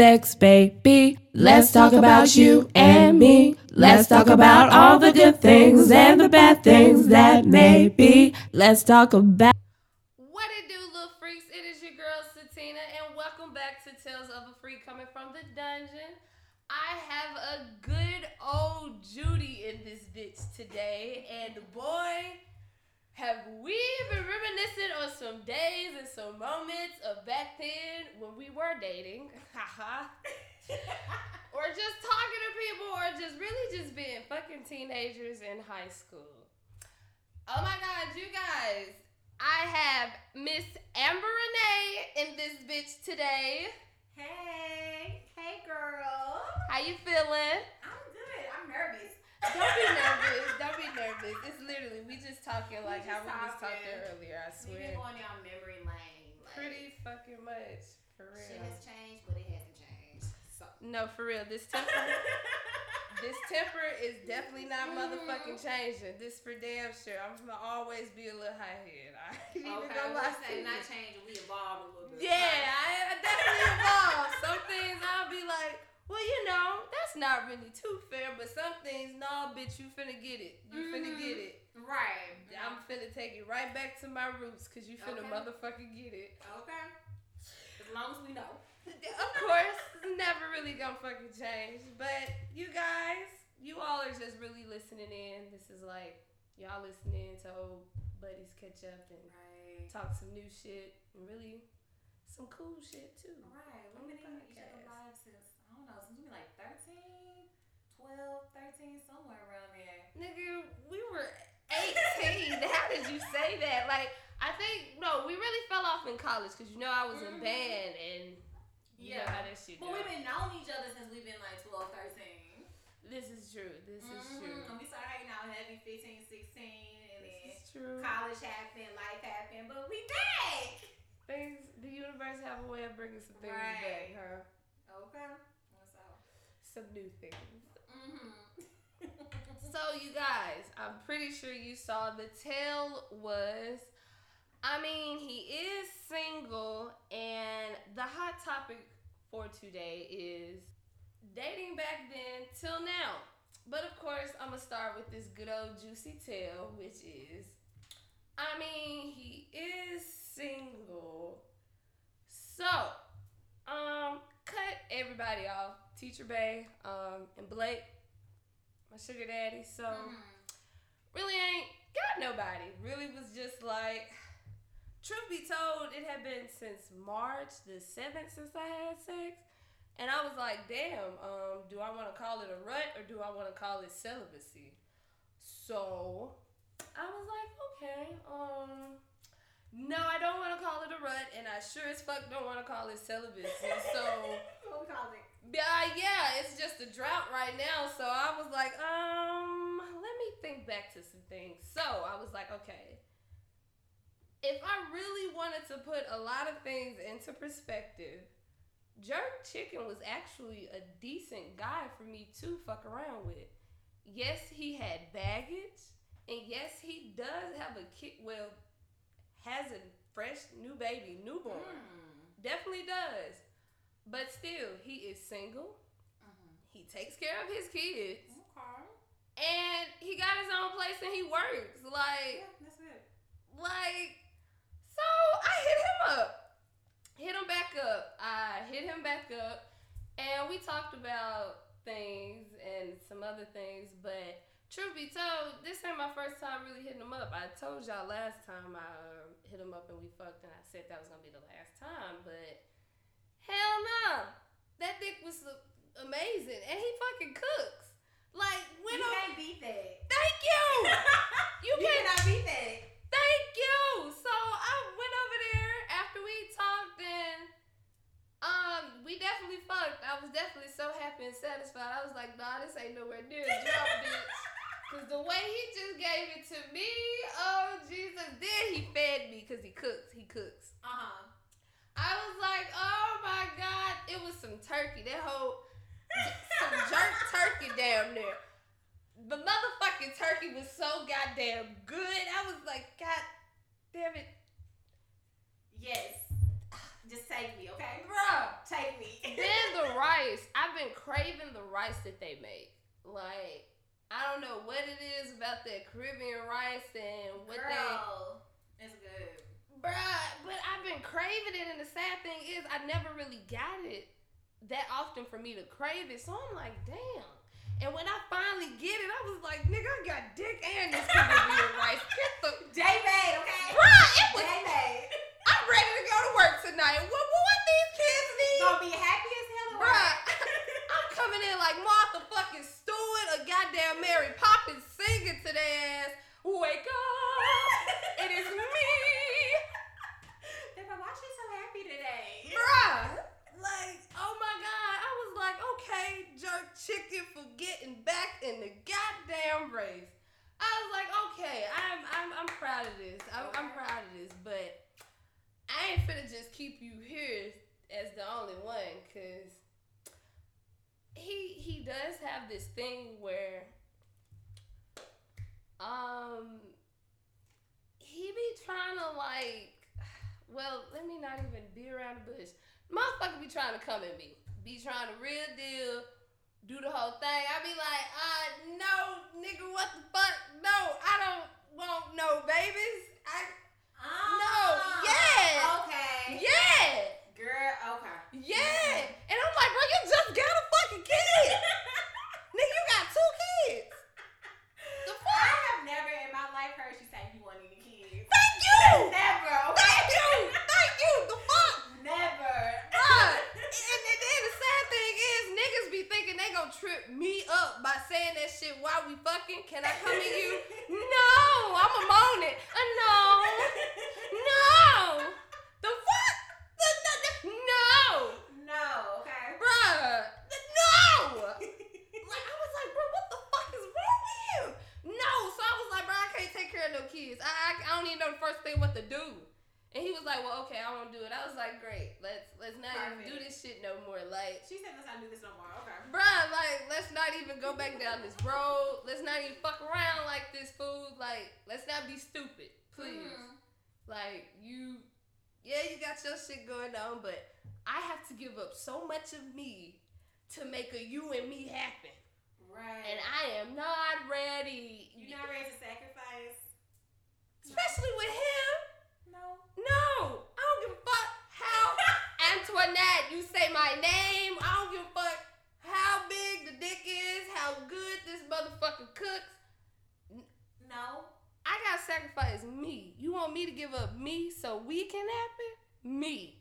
sex, baby. Let's talk about you and me. Let's talk about all the good things and the bad things that may be. Let's talk about. What it do, little freaks? It is your girl Satina, and welcome back to Tales of a Freak coming from the dungeon. I have a good old Judy in this bitch today, and boy, have we been reminiscing on some days and some moments of back then when we were dating, haha, or just talking to people, or just really just being fucking teenagers in high school. Oh my god, you guys. I have Miss Amber Renee in this bitch today. Hey, hey, girl. How you feeling? I'm good. I'm nervous. Don't be nervous. Don't be nervous. It's literally we just talking like how just we was talking earlier. I swear. We've been going down memory lane. Like, Pretty fucking much for Shit real. has changed, but it hasn't changed. So. No, for real. This temper, this temper is definitely not motherfucking changing. This for damn sure. I'm gonna always be a little high head. I ain't even okay, gonna I lie was to saying not changing. We evolved a little bit. Yeah, I, I definitely evolved. Some things I'll be like, well, you know, that's not really too fair. But some things, nah, bitch, you finna get it. You finna Mhm. get it. Right. I'm finna take it right back to my roots, cause you finna Okay. motherfucking get it. Okay. As long as we know. Of course, it's never really gonna fucking change. But you guys, you all are just really listening in. This is like y'all listening to old buddies catch up and Right. talk some new shit and really some cool shit too. Right. the been in each other's lives since, I don't know, since we were like 13, 12, 13, somewhere around there. Nigga, we were 18. How did you say that? Like, I think, no, we really fell off in college because you know I was in Mhm. band and Yeah. how that shit But we've been knowing each other since we've been like 12, 13. This is true. This is Mhm. true. And we started hanging out heavy 15, 16, and then This is true. college happened, life happened, but we back. Things, the universe have a way of bringing some things Right. back, huh? Okay. Some new things. Mm-hmm. So, you guys, I'm pretty sure you saw the tale was. I mean, he is single, and the hot topic for today is dating back then till now. But of course, I'm gonna start with this good old juicy tale, which is I mean, he is single. So, um, cut everybody off. Teacher Bay, um, and Blake, my sugar daddy. So Mm-hmm. really ain't got nobody. Really was just like, truth be told, it had been since March the 7th since I had sex. And I was like, damn, um, do I want to call it a rut or do I want to call it celibacy? So I was like, okay, um, no, I don't want to call it a rut, and I sure as fuck don't want to call it celibacy. So what we call it? Yeah, yeah, it's just a drought right now. So I was like, um, let me think back to some things. So I was like, okay, if I really wanted to put a lot of things into perspective, Jerk Chicken was actually a decent guy for me to fuck around with. Yes, he had baggage, and yes, he does have a kid. Well, has a fresh new baby, newborn. Mm. Definitely does. But still, he is single. Mm-hmm. He takes care of his kids. Okay. And he got his own place and he works. Like, Yeah, that's it. like, so I hit him up. Hit him back up. I hit him back up. And we talked about things and some other things. But truth be told, this ain't my first time really hitting him up. I told y'all last time I um, hit him up and we fucked and I said that was going to be the last time. But hell no. That dick was amazing. And he fucking cooks. Like, when You can't beat that. Thank you. You You can't. cannot beat that. Thank you. So I went over there after we talked and um we definitely fucked. I was definitely so happy and satisfied. I was like, nah, this ain't nowhere near a drop, bitch. Cause the way he just gave it to me, oh Jesus! Then he fed me because he cooks. He cooks. Uh huh. I was like, oh my god, it was some turkey. That whole some jerk turkey down there. The motherfucking turkey was so goddamn good. I was like, God damn it, Yes. Just take me, okay? bruh. Take me. Then the rice, I've been craving the rice that they make. Like, I don't know what it is about that Caribbean rice and what they Girl, it's good. Bruh, but I've been craving it, and the sad thing is, I never really got it that often for me to crave it. So I'm like, damn. And when I finally get it, I was like, nigga, I got dick and this Caribbean rice. Get the. J-Made, okay? Bruh, it was. J-Made. I'm ready to go to work tonight. What, what, what these kids need? Gonna be happy as hell. Bruh, I'm coming in like Martha fucking Stewart or goddamn Mary Poppins singing to their ass. Wake up! It is me! They're like, why she so happy today? Bruh! Like, oh my god, I was like, okay, jerk chicken for getting back in the goddamn race. I was like, okay, I'm I'm I'm proud of this. I'm, I'm proud of this, but I ain't finna just keep you here as the only one, cause he he does have this thing where um he be trying to like well, let me not even be around the bush. Motherfucker be trying to come at me. Be trying to real deal, do the whole thing. I be like, uh, no, nigga, what the fuck? No, I don't want no babies. I, Ah, yeah. Okay. yeah, Girl, okay. yeah. And I'm like, bro, you just got a fucking kid. nigga, you got two kids. The I fuck? have never in my life heard you say you want any kids. Thank you. Never, okay? Thank you. Thank you. The fuck? Never. Bruh, and, and then the sad thing is, niggas be thinking they gonna trip me up by saying that shit while we fucking. Can I come at you? No, I'ma moan it. Uh, no, no. The fuck? The, the, the, no, No, okay. bruh. The, no. Like I was like, bro, what the fuck is wrong with you? No, so I was like, bro, I can't take care of no kids. I, I, I don't even know the first thing what to do. And he was like, well, okay, I won't do it. I was like, great, let's let's not even do this shit no more. Like, She said let's not do this no more. Okay. bruh, like let's not even go back down this road. Let's not even fuck around like this, food. Like, let's not be stupid, please. Mhm. Like you, yeah, you got your shit going on, but I have to give up so much of me to make a you and me happen. Right. And I am not ready. You're not ready to sacrifice? Especially with him. No. No. I don't give a fuck how Antoinette, you say my name. I don't give a fuck how big the dick is, how good this motherfucker cooks. No. I gotta sacrifice me. You want me to give up me so we can happen? Me.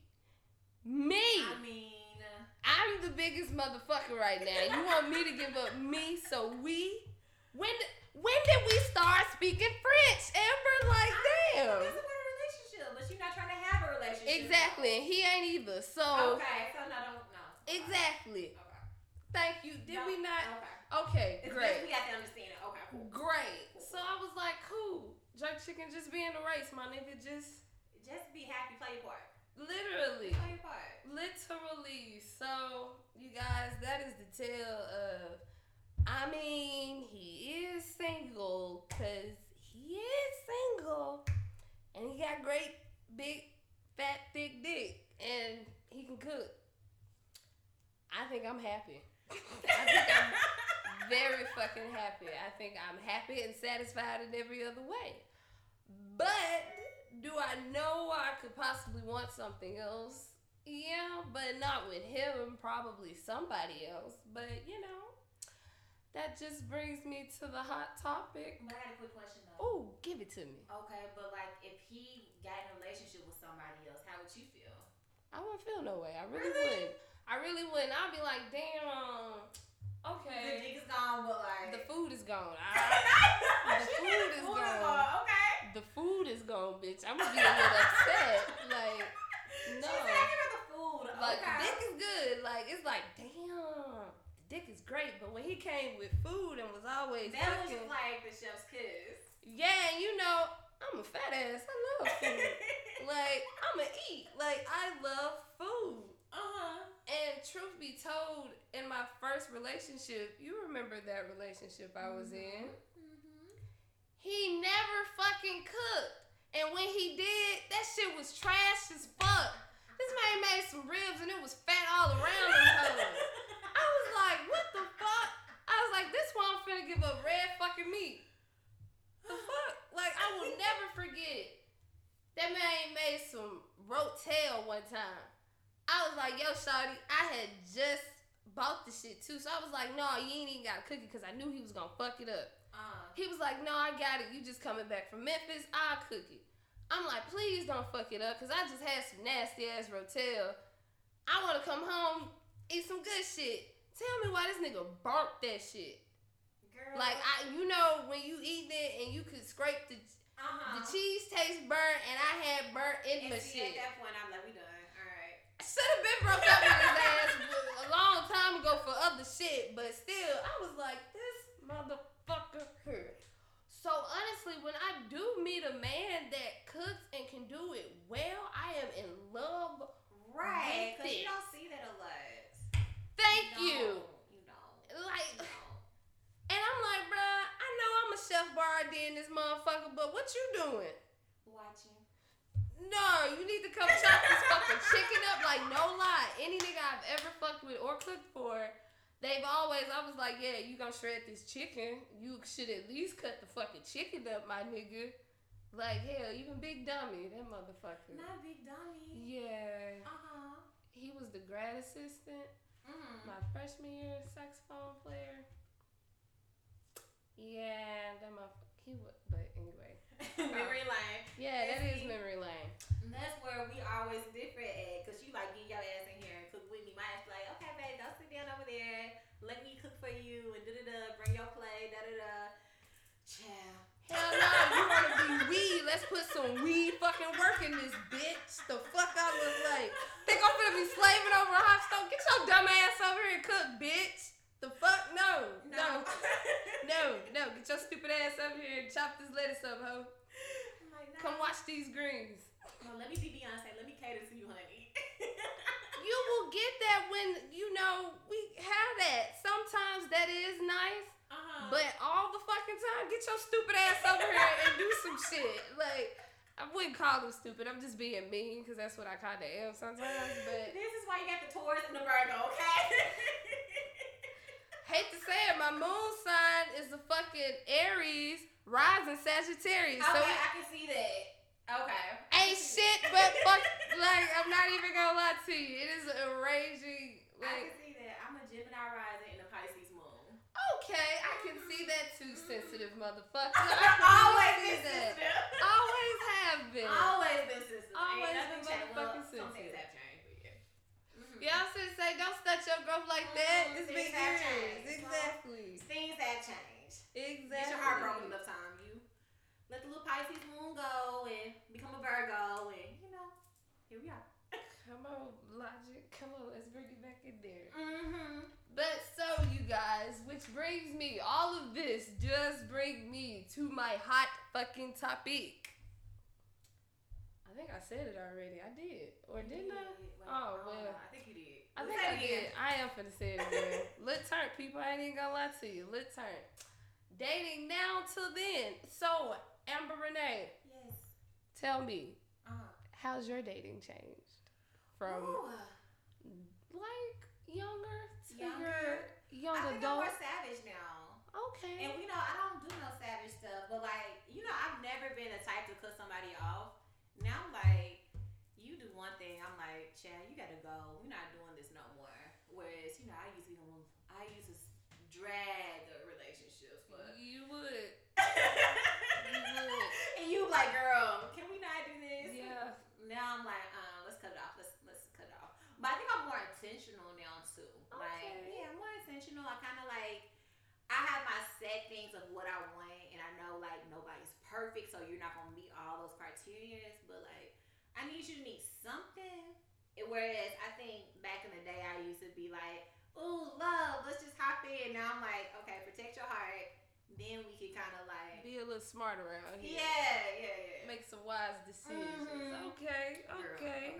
Me. I mean, uh, I'm the biggest motherfucker right now. You want me to give up me so we? When did, when did we start speaking French, Amber? Like, damn. This is a relationship, but you're not trying to have a relationship. Exactly, and he ain't either. So Okay, so no, don't no. exactly. Okay. Thank you. Did No, we not? Okay. Okay, It's great, We got to understand it. Okay, cool. great. So I was like, cool. Jerk chicken just be in the race, my nigga. Just Just be happy. Play your part. literally. Play your part. Literally. So, you guys, that is the tale of. I mean, he is single because he is single and he got great, big, fat, thick dick and he can cook. I think I'm happy. I think I'm very fucking happy. I think I'm happy and satisfied in every other way. But do I know I could possibly want something else? Yeah, but not with him, probably somebody else. But you know, that just brings me to the hot topic. But I got a quick question though. Oh, give it to me. Okay, but like if he got in a relationship with somebody else, how would you feel? I wouldn't feel no way. I really, Really? would. I really wouldn't. I'd be like, damn. Okay. The dick is gone, but like The food is gone. I, the the food is gone. Okay. The food is gone, bitch. I'm gonna be a little upset. Like, no. She said after the food. Like okay. dick is good. Like it's like damn, the dick is great. But when he came with food and was always that was cooking, just like the chef's kiss. yeah, and you know I'm a fat ass. I love food. like I'ma eat. Like I love food. uh huh. And truth be told, in my first relationship, you remember that relationship I was in he never fucking cooked. And when he did, that shit was trash as fuck. This man made some ribs and it was fat all around. I was like, what the fuck? I was like, this one I'm finna give up red fucking meat. The fuck? Like, I will never forget it. That man made some rotel one time. I was like, yo, Shawty, I had just bought the shit too. So I was like, no, you ain't even gotta cook it because I knew he was gonna fuck it up. He was like, no, I got it. You just coming back from Memphis. I'll cook it. I'm like, please don't fuck it up because I just had some nasty ass rotel. I want to come home, eat some good shit. Tell me why this nigga burnt that shit. girl. Like, I, you know, when you eat it and you could scrape the, uh-huh. the cheese taste burnt and I had burnt in my shit. at that point, I'm like, we done. All right. Should have been broke up with his ass a long time ago for other shit, but still, I was like, this motherfucker hurt. So honestly, when I do meet a man that cooks and can do it well, I am in love. Right. Because you don't see that a lot. Thank don't. you. You don't. Like, You don't. and I'm like, bruh, I know I'm a chef Boyardee in this motherfucker, but what you doing? Watching. No, you need to come chop this fucking chicken up. Like, no lie. Any nigga I've ever fucked with or cooked for, they've always, I was like, yeah, you gonna shred this chicken. You should at least cut the fucking chicken up, my nigga. Like, hell, even Big Dummy, that motherfucker. Not big dummy. Yeah. Uh-huh. He was the grad assistant, Mm. my freshman year saxophone player. Yeah, that motherfucker. He was, but anyway. Memory lane. Yeah, that is memory lane. And that's where we always different at. Because you like get your ass in here and cook with me. My ass like, okay, babe, don't sit down over there. Let me cook for you and da da da. Bring your plate, da da da. Child. Hell no, you wanna be weed? Let's put some weed fucking work in this bitch. The fuck I look like? Think I'm gonna be slaving over a hot stove? Get your dumb ass over here and cook, bitch. The fuck no, no, no, no. Get your stupid ass over here and chop this lettuce up, ho. Like. Come watch these greens. No, let me be Beyonce. Let me cater to you, honey. You will get that when you know we have that. Sometimes that is nice. But all the fucking time, get your stupid ass over here and do some shit. Like, I wouldn't call them stupid. I'm just being mean because that's what I kind of am sometimes. But this is why you got the Taurus and the Virgo, okay? hate to say it, my moon sign is a fucking Aries, rising Sagittarius. So okay, it I can see that. Okay. ain't shit but fuck. Like, I'm not even gonna lie to you. It is a raging. I can see that. I'm a Gemini rising and a Pisces moon. Okay, I can see that too, sensitive motherfucker. I Always been that. sensitive. Always have been. Always been sensitive. Always been changed. Well, motherfucking some things sensitive. have changed, but yeah. Mhm. I was gonna say, don't stunt your growth like that. Mhm, It's things big have ears. changed. Exactly. Things have changed. Exactly. Get your heart broken enough time. You let the little Pisces moon go and become a Virgo, and you know, here we are. Come on, logic. Come on, let's bring it back in there. Mm-hmm. But so, you guys, which brings me, all of this just bring me to my hot fucking topic. I think I said it already. I did. Or didn't I? Oh, well. I think you did. I Let's think I did. again. I am finna say it again. Lit turn, people. I ain't even gonna lie to you. Lit turn. Dating now till then. So, Amber Renee, Yes. tell me, Uh-huh. how's your dating changed from Ooh. like younger Younger? your young I think I'm adult? more savage now. Okay. And you know, I don't do no savage stuff, but like, you know, I've never been the type to cut somebody off. Now I'm like, you do one thing, I'm like, Chad, you gotta go. We're not doing this no more. Whereas, you know, I used to I used to drag the relationships, but you would. and you like, girl, can we not do this? Yeah. Now I'm like, uh, let's cut it off. Let's let's cut it off. But I think I'm more intentional now too. Like, Okay. yeah, I'm more intentional. I kind of like, I have my set things of what I want, and I know like nobody's perfect, so you're not gonna meet all those criteria. But like, I need you to meet something. Whereas I think back in the day, I used to be like, "Ooh, love, let's just hop in." Now I'm like, "Okay, protect your heart." Then we can kind of like, Be a little smart around here. yeah, yeah, yeah. Make some wise decisions. Mhm. Okay. Girl, Okay.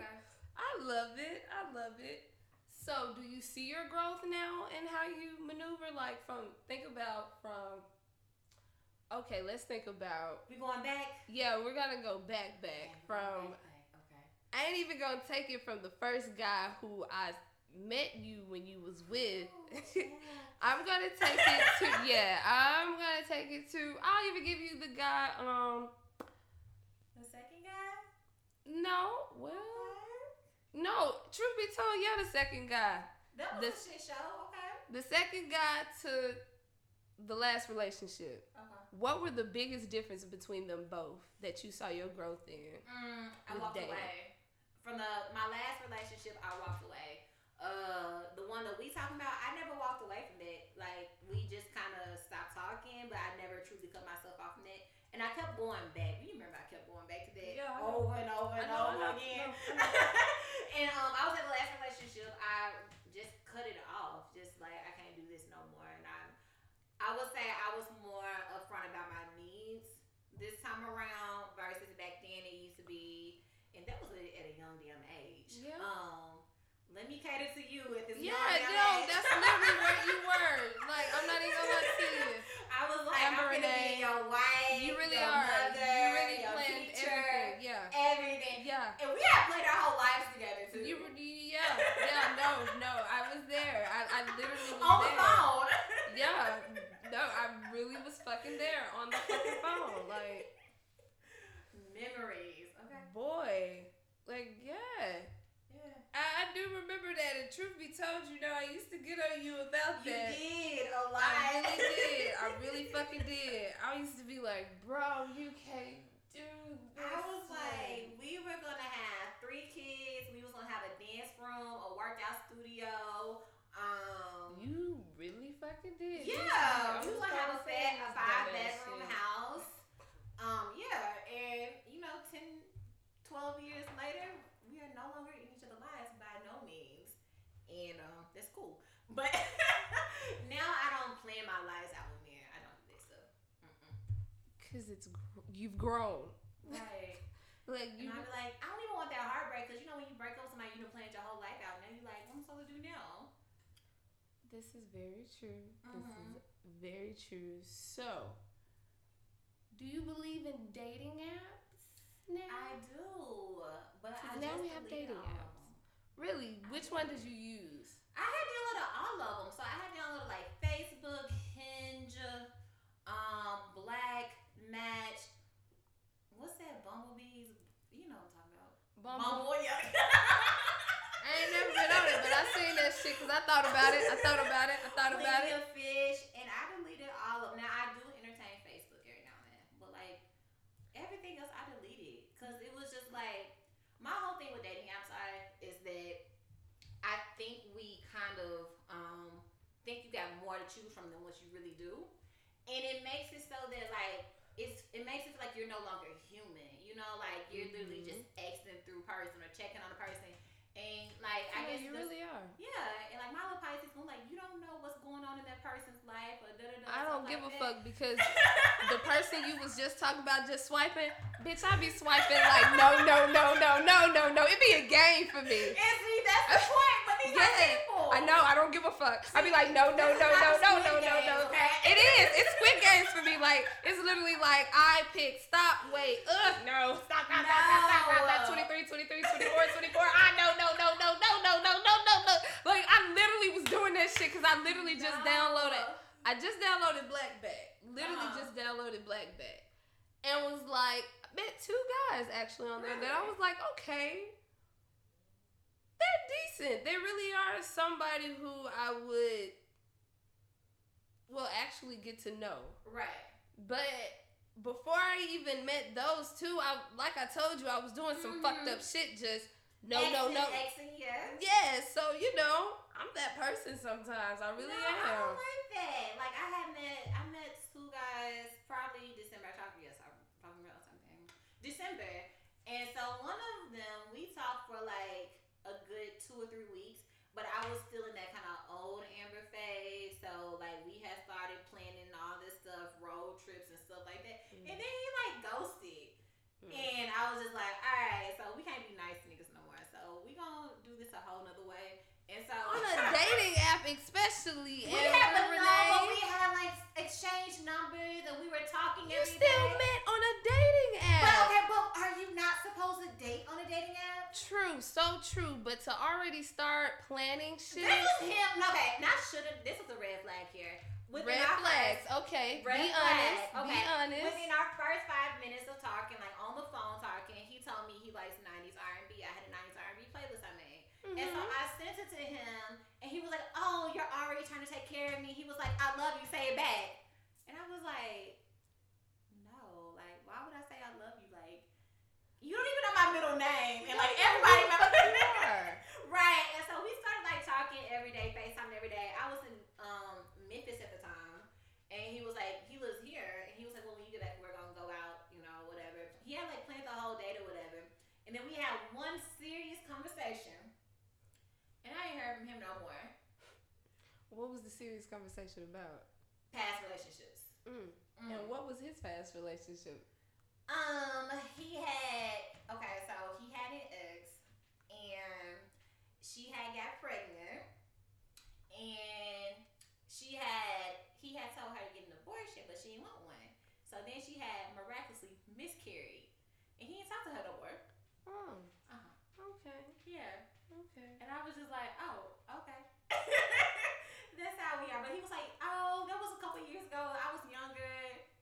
I love it. I love it. So, do you see your growth now and how you maneuver? Like, from think about from. Okay, let's think about. We going back? Yeah, we're gonna go back, back from. Okay. I ain't even gonna take it from the first guy who I met you when you was with. I'm gonna take it to yeah. I'm gonna take it to. I'll even give you the guy. Um, The second guy? no, well, No, truth be told, you're the second guy. That was This- a shit show. Okay. The second guy to the last relationship. Okay. What were the biggest difference between them both that you saw your growth in? Mm, I walked dating. away from the my last relationship. I walked away. Uh, the one that we talking about, I never walked away from that. Like we just kind of stopped talking, but I never truly cut myself off from that. And I kept going back. You remember I kept going back to that Yeah, over and over and over again. I and um, I was in the last relationship. I just cut it off. Just like I can't do this no more. And I, I would say I was more upfront about my needs this time around versus back then it used to be, and that was at a young damn age. Yeah. Um, let me cater to you at this Yeah, no, that's literally where you were. Like, I'm not even gonna lie to you. I was like, Amber I'm gonna be your wife. You really your are. Mother, you really your planned teacher, everything. Yeah. everything. Yeah. And we had played our whole lives together too. You were, yeah, yeah, no, no, I was there. I, literally was on the there. phone. Yeah, no, I really was fucking there on the fucking phone. Like, Memories. Okay. boy, like, yeah. Yeah. I, I do remember that, and truth be told, you know, I used to get on you about You that. You did a lot. I really did. I really fucking did. I used to be like, bro, you can't do this. I was like, we were gonna have three kids. We was gonna have a dance room, a workout studio. Um, you really fucking did. yeah, we gonna have a, bed, a five bedroom house. Um, yeah, and you know, 10, 12 years later, we are no longer in each other's lives by no means, and um, that's cool. But now I don't plan my lives out with men. I don't do that stuff. Mm-mm. Cause it's you've grown. Right. Like And you. I be like, I don't even want that heartbreak because you know when you break up with somebody, you done planned your whole life out. Now you like, what am I supposed to do now? This is very true. This is very true. So, do you believe in dating apps now? I do, but I now we have dating apps. really? Which one did you use? I had downloaded all of them, so I had downloaded like Facebook, Hinge, um, Black Match. What's that? Bumblebees. You know what I'm talking about. Bumble. yeah. I ain't never been on it, but I seen that shit because I thought about it. I thought about it. I thought about it. Fish, and I deleted all of. Now I do entertain Facebook every now and then, but like everything else, I deleted because it was just like my whole thing with dating apps I, is that I think we kind of um, think you got more to choose from than what you really do, and it makes it so that like it's it makes it feel like you're no longer human. You know, like you're literally Mhm. just exiting through person or checking on a person, and like I Yeah, guess you really are. yeah, and like my little Pisces, I'm like, you don't know what's going on in that person's life or da da da. I don't give a fuck because the person you was just talking about just swiping, bitch, I be swiping like no, no, no, no, no, no, no. It be a game for me. And see, that's the point. But these are Yeah, people. I know. I don't give a fuck. I be like no, no, no, no, no, no, no, no. okay? It is. It's Squid Games for me. Like it's literally like I pick stop, wait, ugh, no, stop, stop, stop, stop, stop, stop, stop, No. 23, 23, 24, 24. I no, no, no, no, no, no, no, no, no, no. Like I literally was doing that shit because I literally just No. downloaded. I just downloaded Blackback. Literally Uh-huh. just downloaded Blackback. And was like, I met two guys actually on there that I was like, okay. They're decent. They really are somebody who I would well actually get to know. Right. But before I even met those two, I like I told you, I was doing some Mhm. fucked up shit just no no Exing, no. Exing, yes. Yeah, so you know, I'm that person sometimes. I really no, I am. don't like that. Like I had met, I met two guys probably December. I talked yes, I'm talking about something. December, and so one of them we talked for like a good two or three weeks, but I was still in that kind of old Amber phase. So like we had started planning all this stuff, road trips and stuff like that, and then he like ghosted. Mm. And I was just like, all right, so we can't be nice niggas no more. So we gonna do this a whole nother way. And so on a dating app, especially. we had no, we had like exchanged numbers and we were talking you every still day. met on a dating app. But okay, but are you not supposed to date on a dating app? True, so true. But to already start planning shit, This was him. Okay, not should have. This was a red flag here. Within red flags. First, Okay, red be honest. Be okay. honest. Within our first five minutes of talking, like on the phone talking, he told me he likes '90s R&B. I had a '90s R&B playlist I made. And so Mhm. I sent it to him, and he was like, "Oh, you're already trying to take care of me." He was like, "I love you, say it back." And I was like, "No, like, why would I say I love you? Like, you don't even know my middle name, and like everybody knows." The number. Right. And so we started like talking every day, FaceTime every day. I was in um Memphis at the time, and he was like, he was here, and he was like, "Well, when you get back, we're gonna go out, you know, whatever." He had like planned the whole date or whatever, and then we had one serious conversation. And I ain't heard from him no more. What was the serious conversation about? Past relationships. Mm. Mm. And what was his past relationship? Um, he had okay, so he had an ex, and she had got pregnant, and she had he had told her to get an abortion, but she didn't want one. So then she had miraculously miscarried, and he didn't talk to her no more. Oh, Uh huh. okay, Yeah. okay. And I was just like, oh, okay. That's how we are. But he was like, oh, that was a couple years ago. I was younger.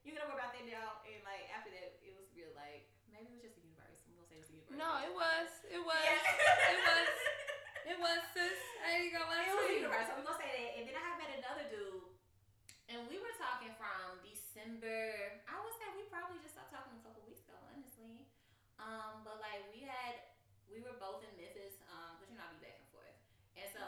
You can know about that now. And like after that, it was real like maybe it was just the universe. I'm gonna say it was the universe. No, it was, it was, Yeah. it was, it was, sis. I ain't gonna lie It to was the you. universe. So we're gonna say that. And then I had met another dude, and we were talking I would say we probably just stopped talking a couple weeks ago, honestly. Um, but like we had, we were both in Memphis. Um, cause you know I be back and forth, and so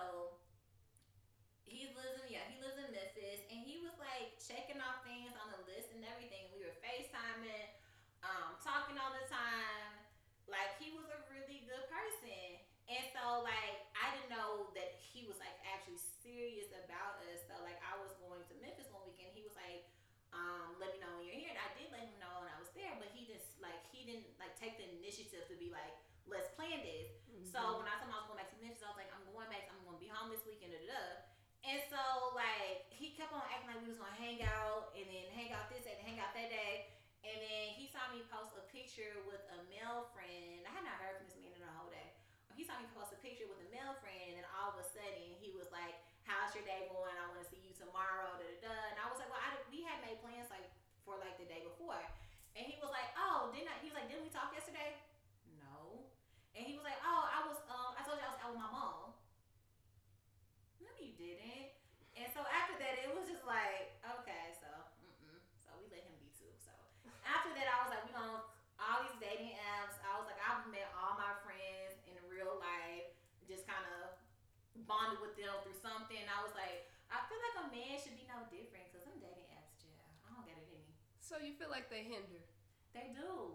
he lives in yeah he lives in Memphis, and he was like checking off things on the list and everything. We were FaceTiming, um, talking all the time. Like he was a really good person. And so like I didn't know that he was like actually serious about us. So like I was going to Memphis one weekend. He was like, um, let me know when you're here. And I did let him know when I was there, but he just like he didn't like take the initiative to be like, let's plan this. So mm-hmm. when I told him I was going back to Memphis, I was like, I'm going back. I'm going to be home this weekend. Da, da, da. And so like he kept on acting like we was gonna hang out and then hang out this day and hang out that day. And then he saw me post a picture with a male friend. I had not heard from this man in a whole day. He saw me post a picture with a male friend, and then all of a sudden he was like, "How's your day going? I want to see you tomorrow." Da, da, da. And I was like, "Well, I, we had made plans like for like the day before." And he was like, "Oh, didn't I?" He was like, "Didn't we talk yesterday?" No. And he was like, "Oh, I was um, I told you I was out with my mom." No, you didn't. And so after that, it was just like, okay, so, mm-mm. so we let him be too. So after that, I was like, we gonna all these dating apps. I was like, I've met all my friends in real life, just kind of bonded with them through something. I was like, I feel like a man should be no different because them dating apps, yeah, I don't get it in me. So you feel like they hinder? They do.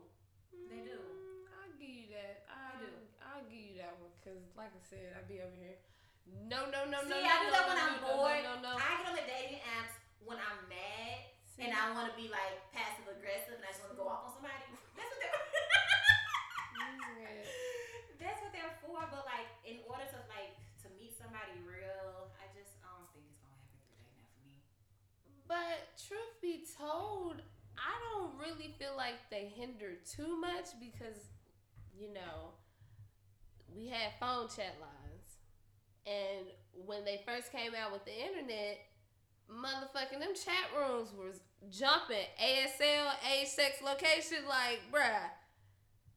They do. Mm, I'll give you that. I do. I'll give you that one because, like I said, I be over here. No, no, no, See, no, See, I do no, that when no, I'm bored. No, no, no. I get on the dating apps when I'm mad See, and I want to be like passive aggressive and I just want to go off on somebody. That's what they're. That's what they're for. But like, in order to like to meet somebody real, I just I don't think it's gonna happen through dating app for me. But truth be told, I don't really feel like they hinder too much because, you know, we had phone chat lines. And when they first came out with the internet, motherfucking them chat rooms was jumping. ASL, age, sex, location, like, bruh.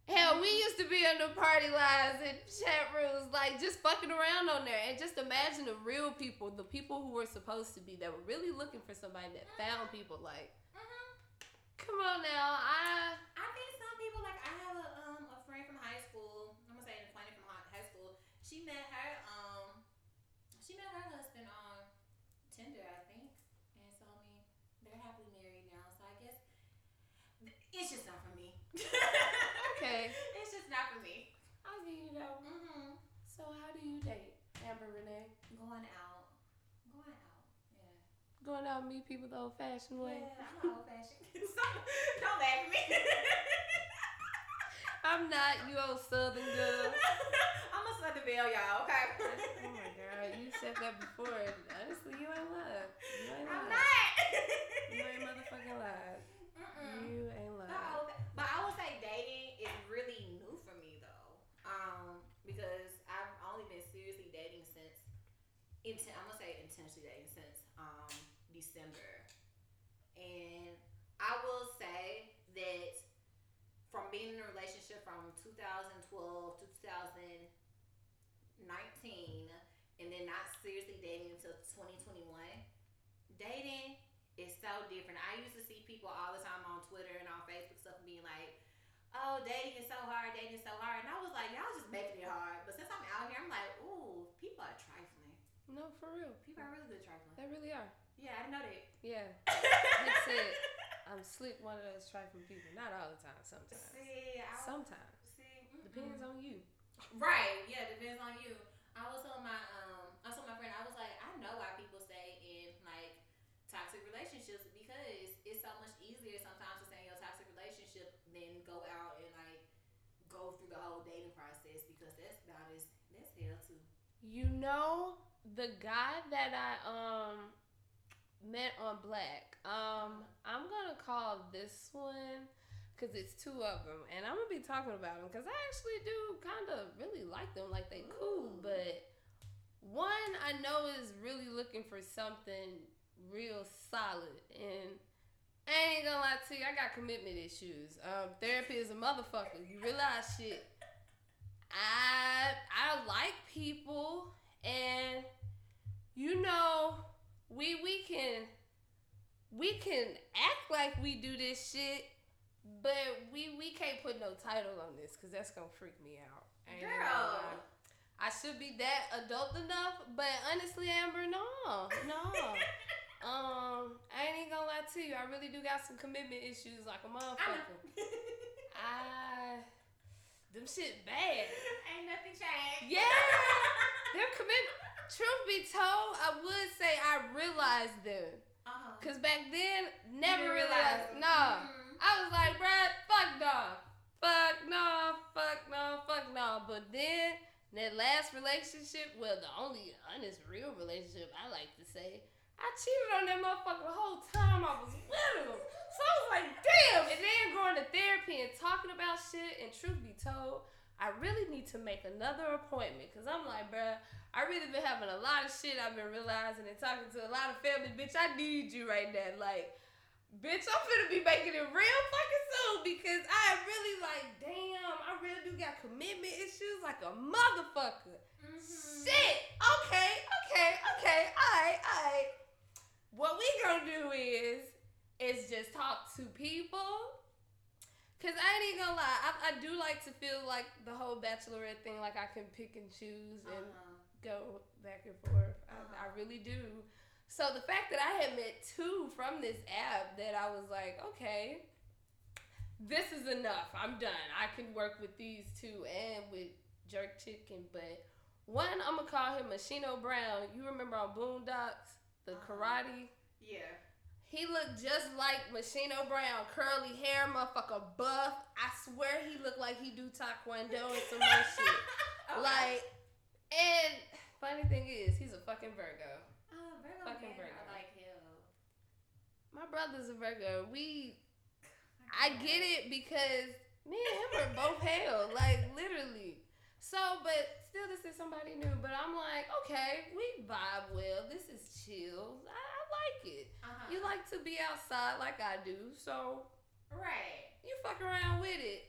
Hell, we used to be on the party lines and chat rooms, like just fucking around on there. And just imagine the real people, the people who were supposed to be, that were really looking for somebody that found people. Like, Mm-hmm. Come on now, I. I think some people like I have a um a friend from high school. I'm gonna say a friend from hi- high school. She met her um she met her husband on Tinder, I think. And so I mean they're happily married now. So I guess th- it's just not for me. Okay. It's just not for me. I'll give you that one. Mm-hmm. So, how do you date, Amber Renee? Going out. Going out. Yeah. Going out and meet people the old fashioned way? Yeah, I'm not old fashioned. Don't laugh at me. I'm not, you old southern girl. I'm a Southern Belle, y'all, okay? oh my god, you said that before. and Honestly, you ain't lied. You ain't I'm not. You ain't motherfucking lied. Mm-mm. You ain't lied. Oh, but I would say dating is really new for me though, um, because I've only been seriously dating since, inten- I'm gonna say intentionally dating since um, December, and I will say that from being in a relationship from 2012 to 2019, and then not seriously dating until 2021, dating is so different. I used to see people all the time on Twitter and on Facebook stuff being like, oh, dating is so hard, dating is so hard. And I was like, y'all just making it hard. But since I'm out here, I'm like, ooh, people are trifling. No, for real. People are really good trifling. They really are. Yeah, I know that. Yeah. That's it. I'm slick one of those trifling people. Not all the time. Sometimes. See, I Sometimes. Depends on you. Right. Yeah, depends on you. I was telling my um, I was telling my friend, I was like, I know why people stay in like toxic relationships because it's so much easier sometimes to stay in your toxic relationship than go out and like go through the whole dating process because that's about as that's hell too. You know the guy that I um met on Black. Um, I'm gonna call this one because it's two of them, and I'm gonna be talking about them because I actually do kind of really like them. Like they cool, Ooh. but one I know is really looking for something real solid, and I ain't gonna lie to you, I got commitment issues. Um, therapy is a motherfucker. You realize shit. I I like people and you know we we can we can act like we do this shit but we we can't put no title on this because that's gonna freak me out I gonna Girl. lie. I should be that adult enough but honestly Amber no no um I ain't even gonna lie to you I really do got some commitment issues like a motherfucker I them shit bad Ain't nothing changed. yeah, them commit. Truth be told, I would say I realized them. Uh-huh. Cause back then, never realized. realized. Nah, Mhm. I was like, bruh, fuck no, fuck no, fuck no, fuck no. But then that last relationship, well, the only honest, real relationship I like to say, I cheated on that motherfucker the whole time I was with him. So I was like, damn. And then going to therapy and talking about shit. And truth be told, I really need to make another appointment because I'm like, bruh, I really been having a lot of shit I've been realizing and talking to a lot of family. Bitch, I need you right now. Like, bitch, I'm finna be making it real fucking soon because I really like, damn, I really do got commitment issues like a motherfucker. Mhm. Shit. Okay, okay, okay. Alright, alright. What we gonna do is is just talk to people. Cause I ain't even gonna lie, I, I do like to feel like the whole bachelorette thing, like I can pick and choose and Uh-huh. go back and forth. I, I really do. So the fact that I had met two from this app that I was like, okay, this is enough. I'm done. I can work with these two and with Jerk Chicken. But one, I'm gonna call him Bushido Brown. You remember on Boondocks, the Uh-huh. karate? Yeah. He looked just like Bushido Brown, curly hair, motherfucker, buff. I swear he looked like he do taekwondo and some more shit. Okay. Like, and funny thing is, he's a fucking Virgo. Virgo fucking Virgo. I like him. My brother's a Virgo. We, I get it because me and him are both hell, like literally. So, but still, this is somebody new. But I'm like, okay, we vibe well. This is chill. I, I like it. Uh-huh. You like to be outside like I do, so right. you fuck around with it.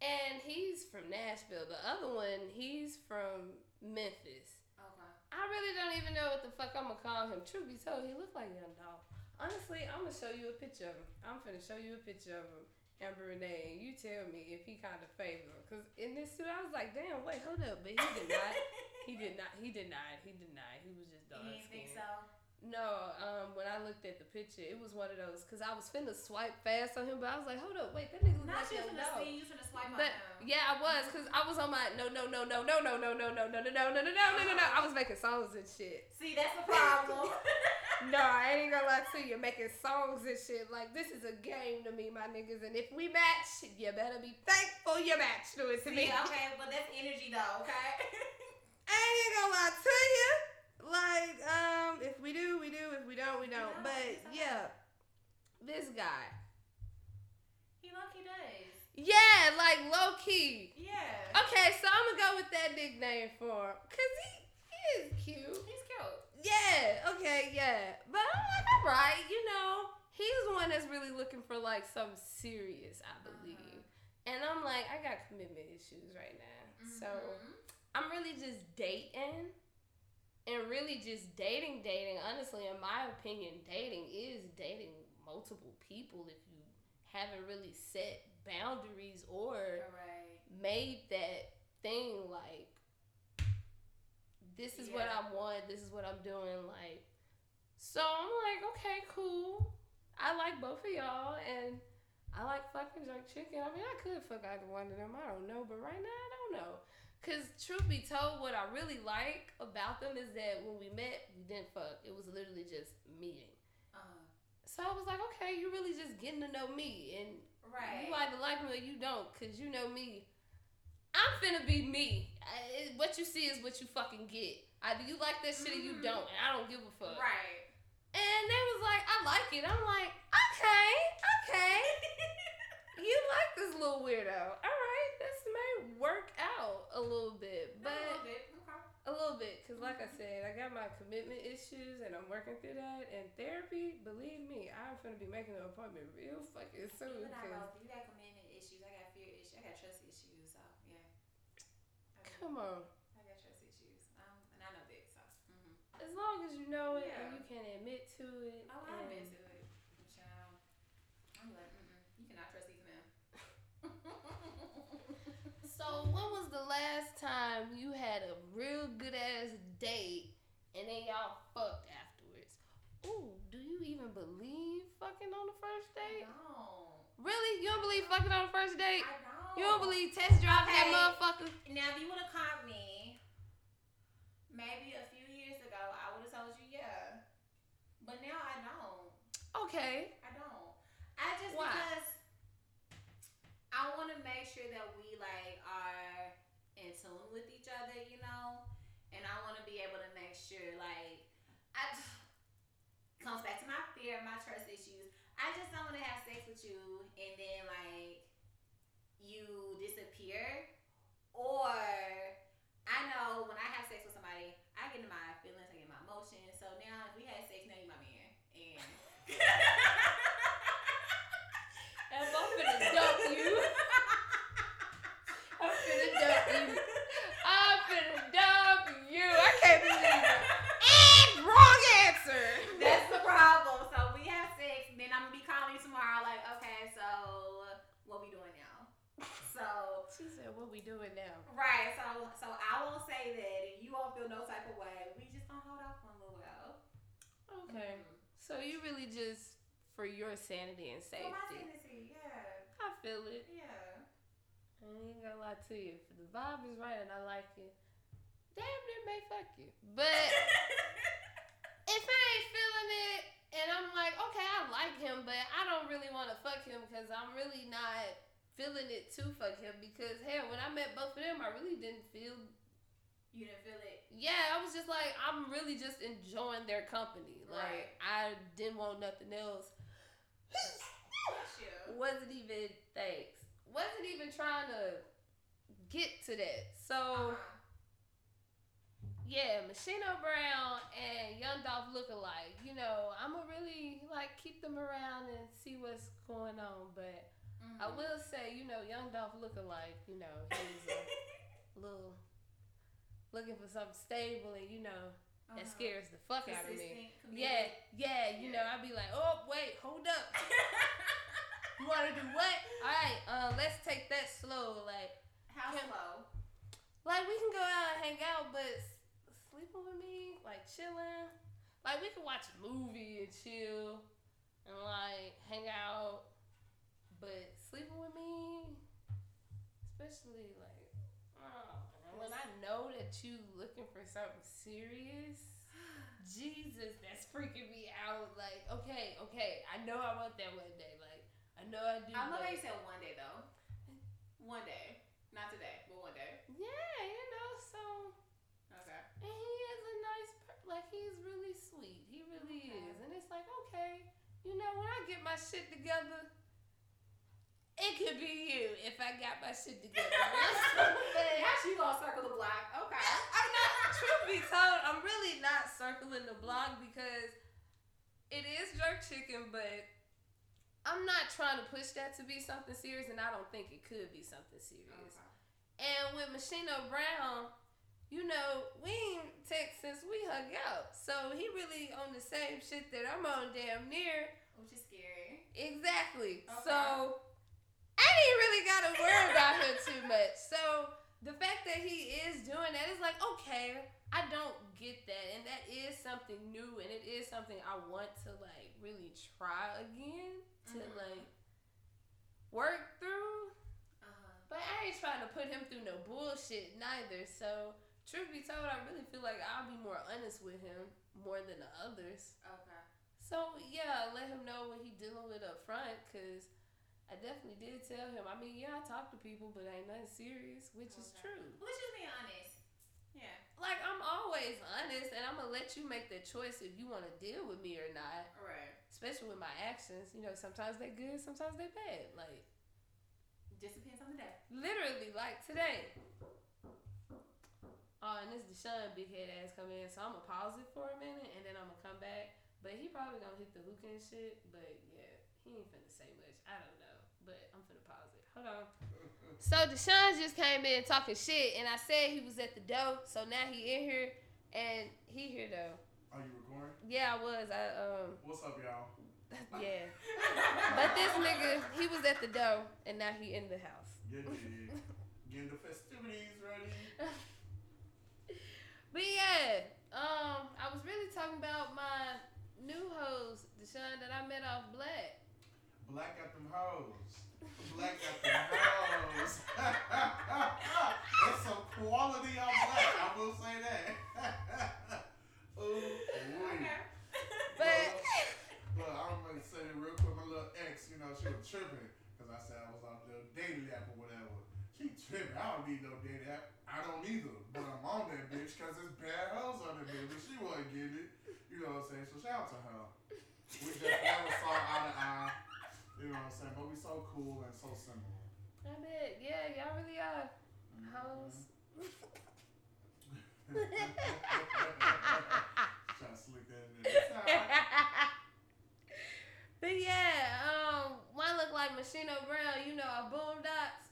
And he's from Nashville. The other one, he's from Memphis. I really don't even know what the fuck I'm gonna call him. Truth be told, he looked like a Young Dolph. Honestly, I'm gonna show you a picture of him. I'm finna show you a picture of him, Amber Renee, and you tell me if he kind of favor him. Cause in this suit, I was like, damn, wait, hold up, but he did not. he did not. He denied. He denied. He was just dark You think so? No, um, when I looked at the picture, it was one of those. Cause I was finna swipe fast on him, but I was like, hold up, wait, that nigga look Not you finna Dolph. see, you finna swipe But on him. yeah, I was, cause I was on my no no no no no no no no no no no no no no no no no no. I was making songs and shit. See, that's the problem. No, I ain't gonna lie to you. Making songs and shit like this is a game to me, my niggas. And if we match, you better be thankful you matched to it to me. Okay, but that's energy though, okay? I ain't gonna lie to you. Like, um, if we do, we do. If we don't, we don't. No, But yeah, this guy. he lucky days. Yeah, like low key. Yeah. Okay, so I'm gonna go with that nickname for him, cause he, he is cute. He's cute. Yeah, okay, yeah. But I'm like, all right, you know, he's the one that's really looking for like something serious, I believe. Uh-huh. And I'm like, I got commitment issues right now. So Mhm. I'm really just dating and really just dating, dating. Honestly, in my opinion, dating is dating multiple people if you haven't really set boundaries or Right. made that thing like this is what I want, this is what I'm doing, like so I'm like, okay, cool. I like both of y'all and I like fucking jerk chicken. I mean I could fuck either one of them, I don't know, but right now I don't know. Cause truth be told, what I really like about them is that when we met, we didn't fuck. It was literally just meeting. Uh, So I was like, okay, you're really just getting to know me and right. you either like me or you don't, cause you know me. I'm finna be me. I, what you see is what you fucking get. Either you like that shit or you Mhm. don't, and I don't give a fuck. Right. And they was like, I like it. I'm like, okay, okay. you like this little weirdo. All right, this may work out a little bit, A but little bit. Okay. a little bit, cause like I said, I got my commitment issues and I'm working through that. And therapy, believe me, I'm finna be making an appointment real fucking soon. You and I both. You got commitment issues. I got fear issues. I got trust issues. So yeah. Come on. I got trust issues. Um, and I know that. So. hmm As long as you know it Yeah. and you can admit to it. Oh, been and- to it. Child. I'm like, mm-mm. You cannot trust these men. So when was the last time you had a real good ass date and then y'all fucked afterwards? Ooh, do you even believe fucking on the first date? don't. Really? You don't believe fucking on the first date? I don't. You don't believe test driving that motherfucker? Now, if you would have caught me maybe a few years ago, I would have told you yeah. But now I don't. Okay. I don't. I just Why? because I want to make sure that we like are in tune with each other, you know, and I want to be able to make sure like I comes back to my fear, my trust issues. I just don't want to have sex with you and then like you disappear, or I know when I have sex with somebody, I get into my feelings, I get my emotions. So now if we had sex, now you my man. And I'm finna dump you. I'm finna dump you. I'm finna dump you. I can't believe it. And wrong answer. That's the problem. So we have sex, then I'm gonna be calling you tomorrow, like, okay, so what we doing now? So She said, "What we doing now?" right, so so I won't say that, and you won't feel no type of way. We just gonna hold off for a little while. Okay. Mm-hmm. So you really just for your sanity and So my safety. yeah, I feel it. yeah. I ain't gonna lie to you. If the vibe is right and I like it, damn near may fuck you. But if I ain't feeling it and I'm like, okay, I like him, but I don't really want to fuck him because I'm really not feeling it to fuck him. Because hell, when I met both of them, I really didn't feel. you didn't feel it. Yeah, I was just like, I'm really just enjoying their company. Like I didn't want nothing else. Wasn't even thanks. Wasn't even trying to get to that. So Uh-huh. yeah, Bushido Brown and Young Dolph look alike. You know, I'ma really like keep them around and see what's going on. But I Mhm. will say, you know, Young Dolph look alike. You know, he's a little looking for something stable, and you know that Uh-huh. scares the fuck out of me. Yeah, yeah, you know, I'd be like, oh wait, hold up. You want to do what? All right, uh, let's take that slow. Like, How Can- slow? like we can go out and hang out, but s- sleeping with me, like chilling, like we can watch a movie and chill, and like hang out. But sleeping with me, especially like, oh, when I know that you looking for something serious. Jesus, that's freaking me out. Like, okay, okay, I know I want that one day. Like, I know I do. I love how you said one day though. One day, not today, but one day. Yeah, you know, so Okay. and he is a nice, per- like he's really sweet. He really Okay. is, and it's like okay, you know, when I get my shit together, it could be you if I got my shit together. But Now she gonna circle the block. Okay. I'm not. Truth be told, I'm really not circling the block because it is jerk chicken, but I'm not trying to push that to be something serious, and I don't think it could be something serious. Okay. And with Bushido Brown, you know, we ain't text since we hung out. So he really on the same shit that I'm on damn near. Which is scary. Exactly. Okay. So I didn't really gotta worry about him too much. So the fact that he is doing that is like, okay, I don't get that. And that is something new and it is something I want to like really try again to Mhm. like work through. Uh-huh. But I ain't trying to put him through no bullshit neither. So truth be told, I really feel like I'll be more honest with him more than the others. Okay. So yeah, let him know what he dealing with up front, cause I definitely did tell him. I mean, yeah, I talk to people, but ain't nothing serious, which is true. Which is being honest. Yeah. Like I'm always honest, and I'm gonna let you make the choice if you want to deal with me or not. Right. Especially with my actions, you know, sometimes they good, sometimes they bad. Like Just depends on the day. literally, like today. Oh, and this Deshaun big head ass come in, so I'm gonna pause it for a minute, and then I'm gonna come back. But he probably gonna hit the hookah and shit. But yeah, he ain't finna say much. I don't know, but I'm finna pause it. Hold on. So Deshaun just came in talking shit, and I said he was at the door. So now he in here, and he here though. Are you recording? Yeah, I was. I um, What's up, y'all? yeah. But this nigga, he was at the door, and now he in the house. Yeah, yeah. Getting the festivities ready. But yeah, um, I was really talking about my new hoes, Deshaun, that I met off Black. Black got them hoes. Black got them hoes. That's some quality on black. I will say that. Ooh, wait. But Look, I'm gonna say it real quick. My little ex, you know, she was tripping because I said I was on the dating app or whatever. She tripping. I don't need no dating app. I don't either. But I'm on that bitch because there's bad hoes on that bitch. But she wasn't getting it. You know what I'm saying? So shout out to her. We just never saw eye to eye. You know what I'm saying? But we so cool and so simple. I bet, yeah, y'all really are hoes. Try to slick that in there. It's all right. but yeah, um, one look like Bushido Brown, you know, our Boondocks.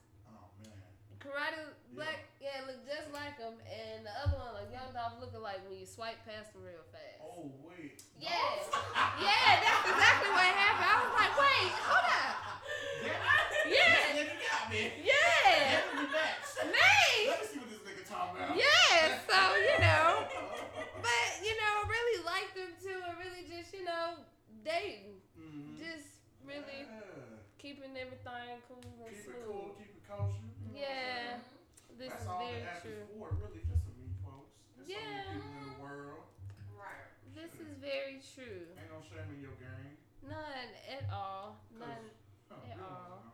Karate Black, yeah, look just like him, and the other one, like Young Dolph, looking like when you swipe past him real fast. Oh wait. Yeah. Yeah, that's exactly what happened. I was like, wait, hold up. Yeah. Nigga got me. Yeah. Give me back. Let me see what this nigga talking about. Yeah, so, you know. But, you know, really liked them too and really just, you know, dating. Mhm. Just really Yeah. keeping everything cool and Keep it smooth. cool, keep it kosher. you know I'm Yeah. saying? This That's is all very the true. for, really, just to meet folks. There's Yeah. so many people in the world. Right. This is very true. Ain't no shame in your game. None at all. 'Cause- None. Huh, At real all. now.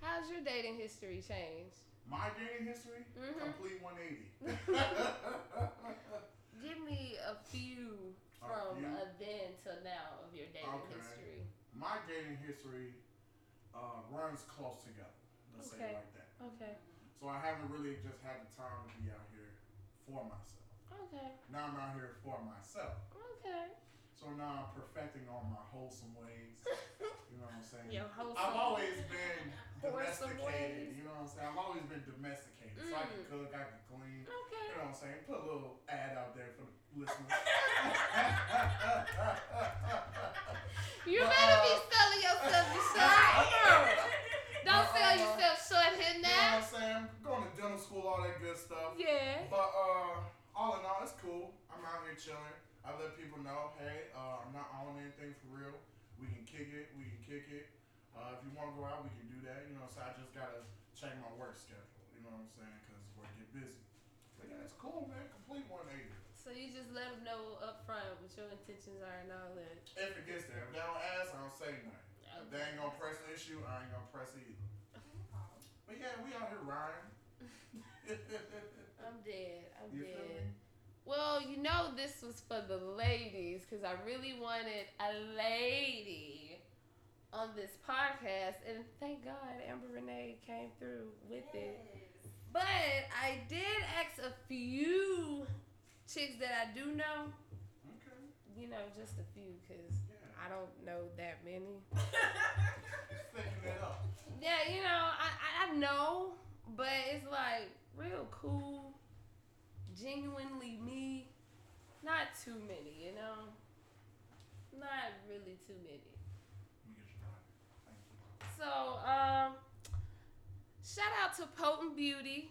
How's your dating history changed? My dating history, Mhm. complete 180. Give me a few A from few? uh, then till now of your dating Okay. history. My dating history uh, runs close together. Let's say Okay. it like that. Okay. So I haven't really just had the time to be out here for myself. Okay. Now I'm out here for myself. Okay. So now I'm perfecting all my wholesome ways. You know what I'm saying? Your wholesome. I've always been domesticated. You know what I'm saying? I've always been domesticated. So I can Mm. cook, I can clean. Okay. You know what I'm saying? Put a little ad out there for the listeners. You But, better be uh, selling yourself, Deshaun. Don't sell uh, yourself short here You know what I'm saying? Going to dental school, all that good stuff. Yeah. But uh, all in all, it's cool. I'm out here chilling. I let people know, hey, uh, I'm not on anything for real. We can kick it. We can kick it. Uh, if you want to go out, we can do that. You know, so I just gotta check my work schedule. You know what I'm saying? Because work get busy. But yeah, it's cool, man. Complete 180. So you just let them know up front what your intentions are and all that. If it gets there, if they don't ask, I don't say nothing. If they ain't gonna press the issue, I ain't gonna press either. Mm-hmm. But yeah, we out here riding. I'm dead. I'm You dead. Well, you know this was for the ladies because I really wanted a lady on this podcast, and thank God Amber Renee came through with it. But I did ask a few chicks that I do know, Okay. you know, just a few because Yeah. I don't know that many. Sticking it up. Yeah, you know, I, I, know, but it's like real cool genuinely me, not too many, you know? Not really too many. Let me get you right. Thank you. So, um, shout out to Potent Beauty.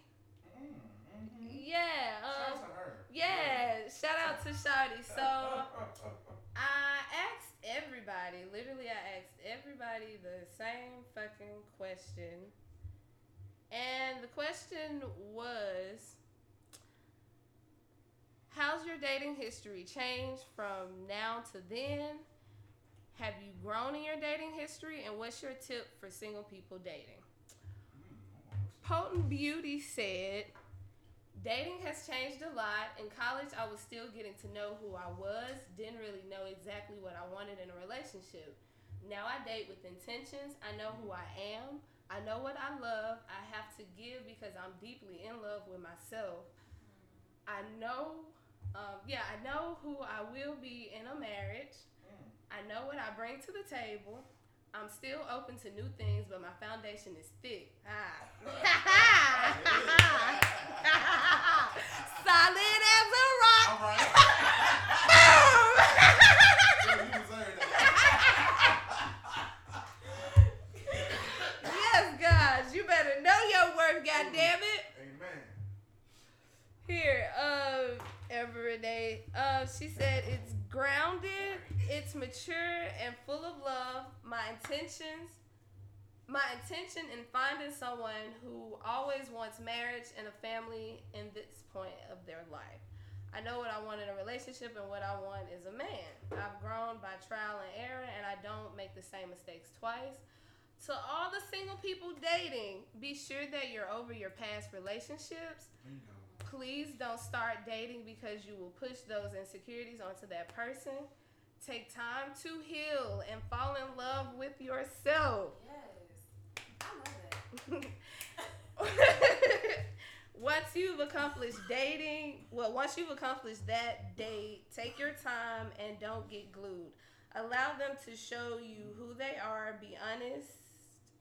Mm, mm-hmm. Yeah, Shout um, out to her. yeah, shout out to Shawty. So, I asked everybody, literally, I asked everybody the same fucking question. And the question was How's your dating history changed from now to then? Have you grown in your dating history? And what's your tip for single people dating? Potent Beauty said, Dating has changed a lot. In college, I was still getting to know who I was, didn't really know exactly what I wanted in a relationship. Now I date with intentions. I know who I am. I know what I love. I have to give because I'm deeply in love with myself. I know, um, yeah, I know who I will be in a marriage. I know what I bring to the table. I'm still open to new things, but my foundation is thick. Ah. Solid as a rock. All right. Boom. You deserve that. yes, guys, you better know your worth, goddammit. Amen. Here, um, Everyday. Uh, she said it's grounded, it's mature and full of love. My intentions, my intention in finding someone who always wants marriage and a family in this point of their life. I know what I want in a relationship and what I want is a man. I've grown by trial and error and I don't make the same mistakes twice. To all the single people dating, be sure that you're over your past relationships please don't start dating because you will push those insecurities onto that person. Take time to heal and fall in love with yourself. Yes. I love that. once you've accomplished dating, well, once you've accomplished that date, take your time and don't get glued. Allow them to show you who they are. Be honest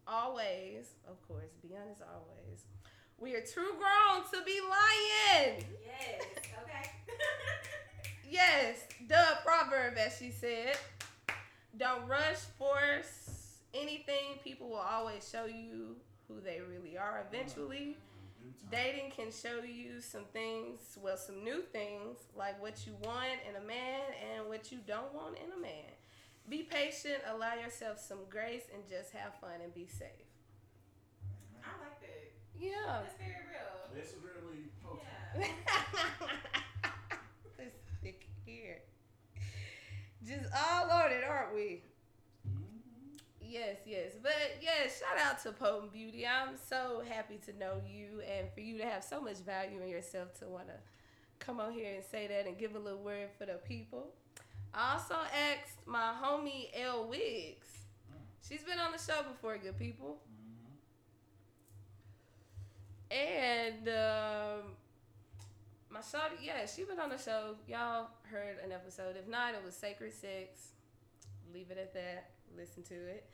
always. Of course, be honest always. We are too grown to be lying. Yes. Okay. Yes, the proverb, as she said. Don't rush, force anything. People will always show you who they really are eventually. Dating can show you some things, well, some new things, like what you want in a man and what you don't want in a man. Be patient, allow yourself some grace, and just have fun and be safe. I like that. Yeah. That's very real. This is really potent. Yeah. this thick here. Just all on it, aren't we? Mhm. Yes, yes. But yes, shout out to Potent Beauty. I'm so happy to know you and for you to have so much value in yourself to want to come on here and say that and give a little word for the people. I also asked my homie L Wiggs. She's been on the show before, good people. Mhm. And um, my shawty, yeah, she been on the show. Y'all heard an episode. If not, it was Sacred Sex. Leave it at that. Listen to it.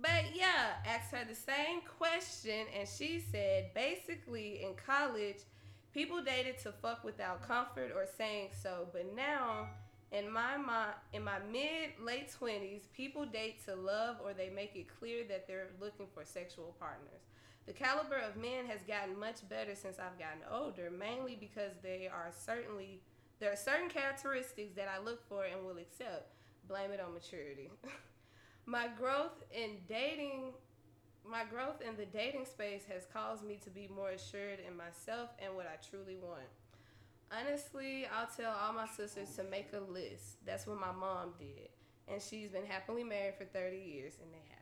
But yeah, asked her the same question, and she said basically in college, people dated to fuck without comfort or saying so. But now, in my in my mid late twenties, people date to love or they make it clear that they're looking for sexual partners. The caliber of men has gotten much better since I've gotten older, mainly because they are certainly there are certain characteristics that I look for and will accept. Blame it on maturity. my growth in dating my growth in the dating space has caused me to be more assured in myself and what I truly want. Honestly, I'll tell all my sisters to make a list. That's what my mom did. And she's been happily married for 30 years, and they have.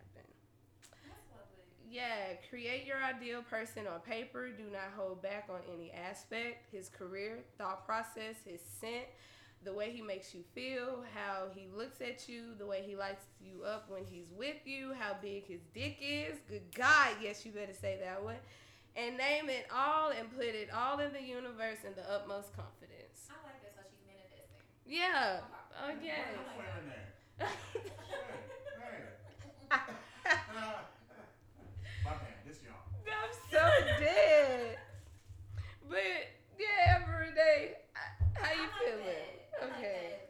Yeah, create your ideal person on paper. Do not hold back on any aspect. His career, thought process, his scent, the way he makes you feel, how he looks at you, the way he lights you up when he's with you, how big his dick is. Good God, yes, you better say that one. And name it all and put it all in the universe in the utmost confidence. I like that. So she's manifesting. Yeah. Oh, yeah. Where's the flavor there? Hey, hey. But yeah, every day. How you like feeling? That. Okay.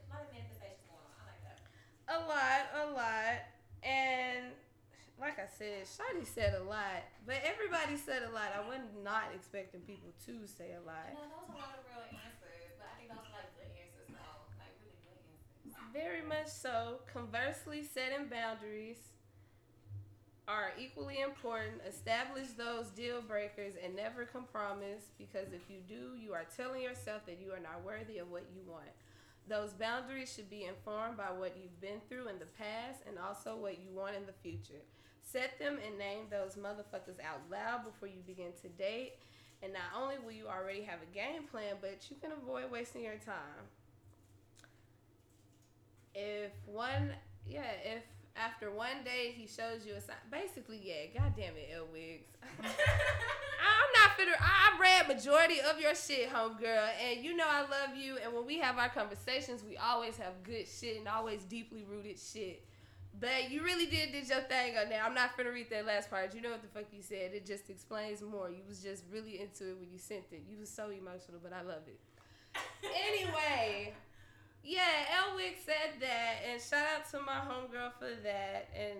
A lot, a lot, and like I said, Shotty said a lot, but everybody said a lot. I was not expecting people to say a lot. No, that was a lot of real answers, but I think that was like good answers though, like really good answers. Very much so. Conversely, setting boundaries are equally important. Establish those deal breakers and never compromise because if you do, you are telling yourself that you are not worthy of what you want. Those boundaries should be informed by what you've been through in the past and also what you want in the future. Set them and name those motherfuckers out loud before you begin to date. And not only will you already have a game plan, but you can avoid wasting your time. If one, yeah, if after one day he shows you a sign, basically, yeah, goddamn it, L Wigs. I'm not finna. I read majority of your shit, homegirl, and you know I love you. And when we have our conversations, we always have good shit and always deeply rooted shit. But you really did did your thing on there. I'm not finna read that last part. You know what the fuck you said. It just explains more. You was just really into it when you sent it. You was so emotional, but I love it. anyway, yeah, Elwick said that, and shout out to my homegirl for that. And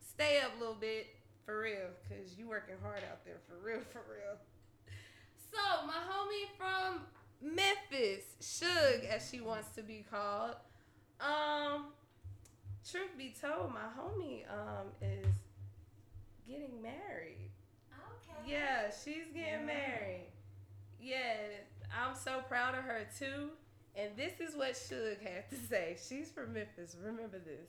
stay up a little bit for real, cause you working hard out there for real, for real. So my homie from Memphis, Suge, as she wants to be called. Um, truth be told, my homie um is getting married. Okay. Yeah, she's getting married. Yeah, I'm so proud of her too. And this is what Suge had to say. She's from Memphis. Remember this.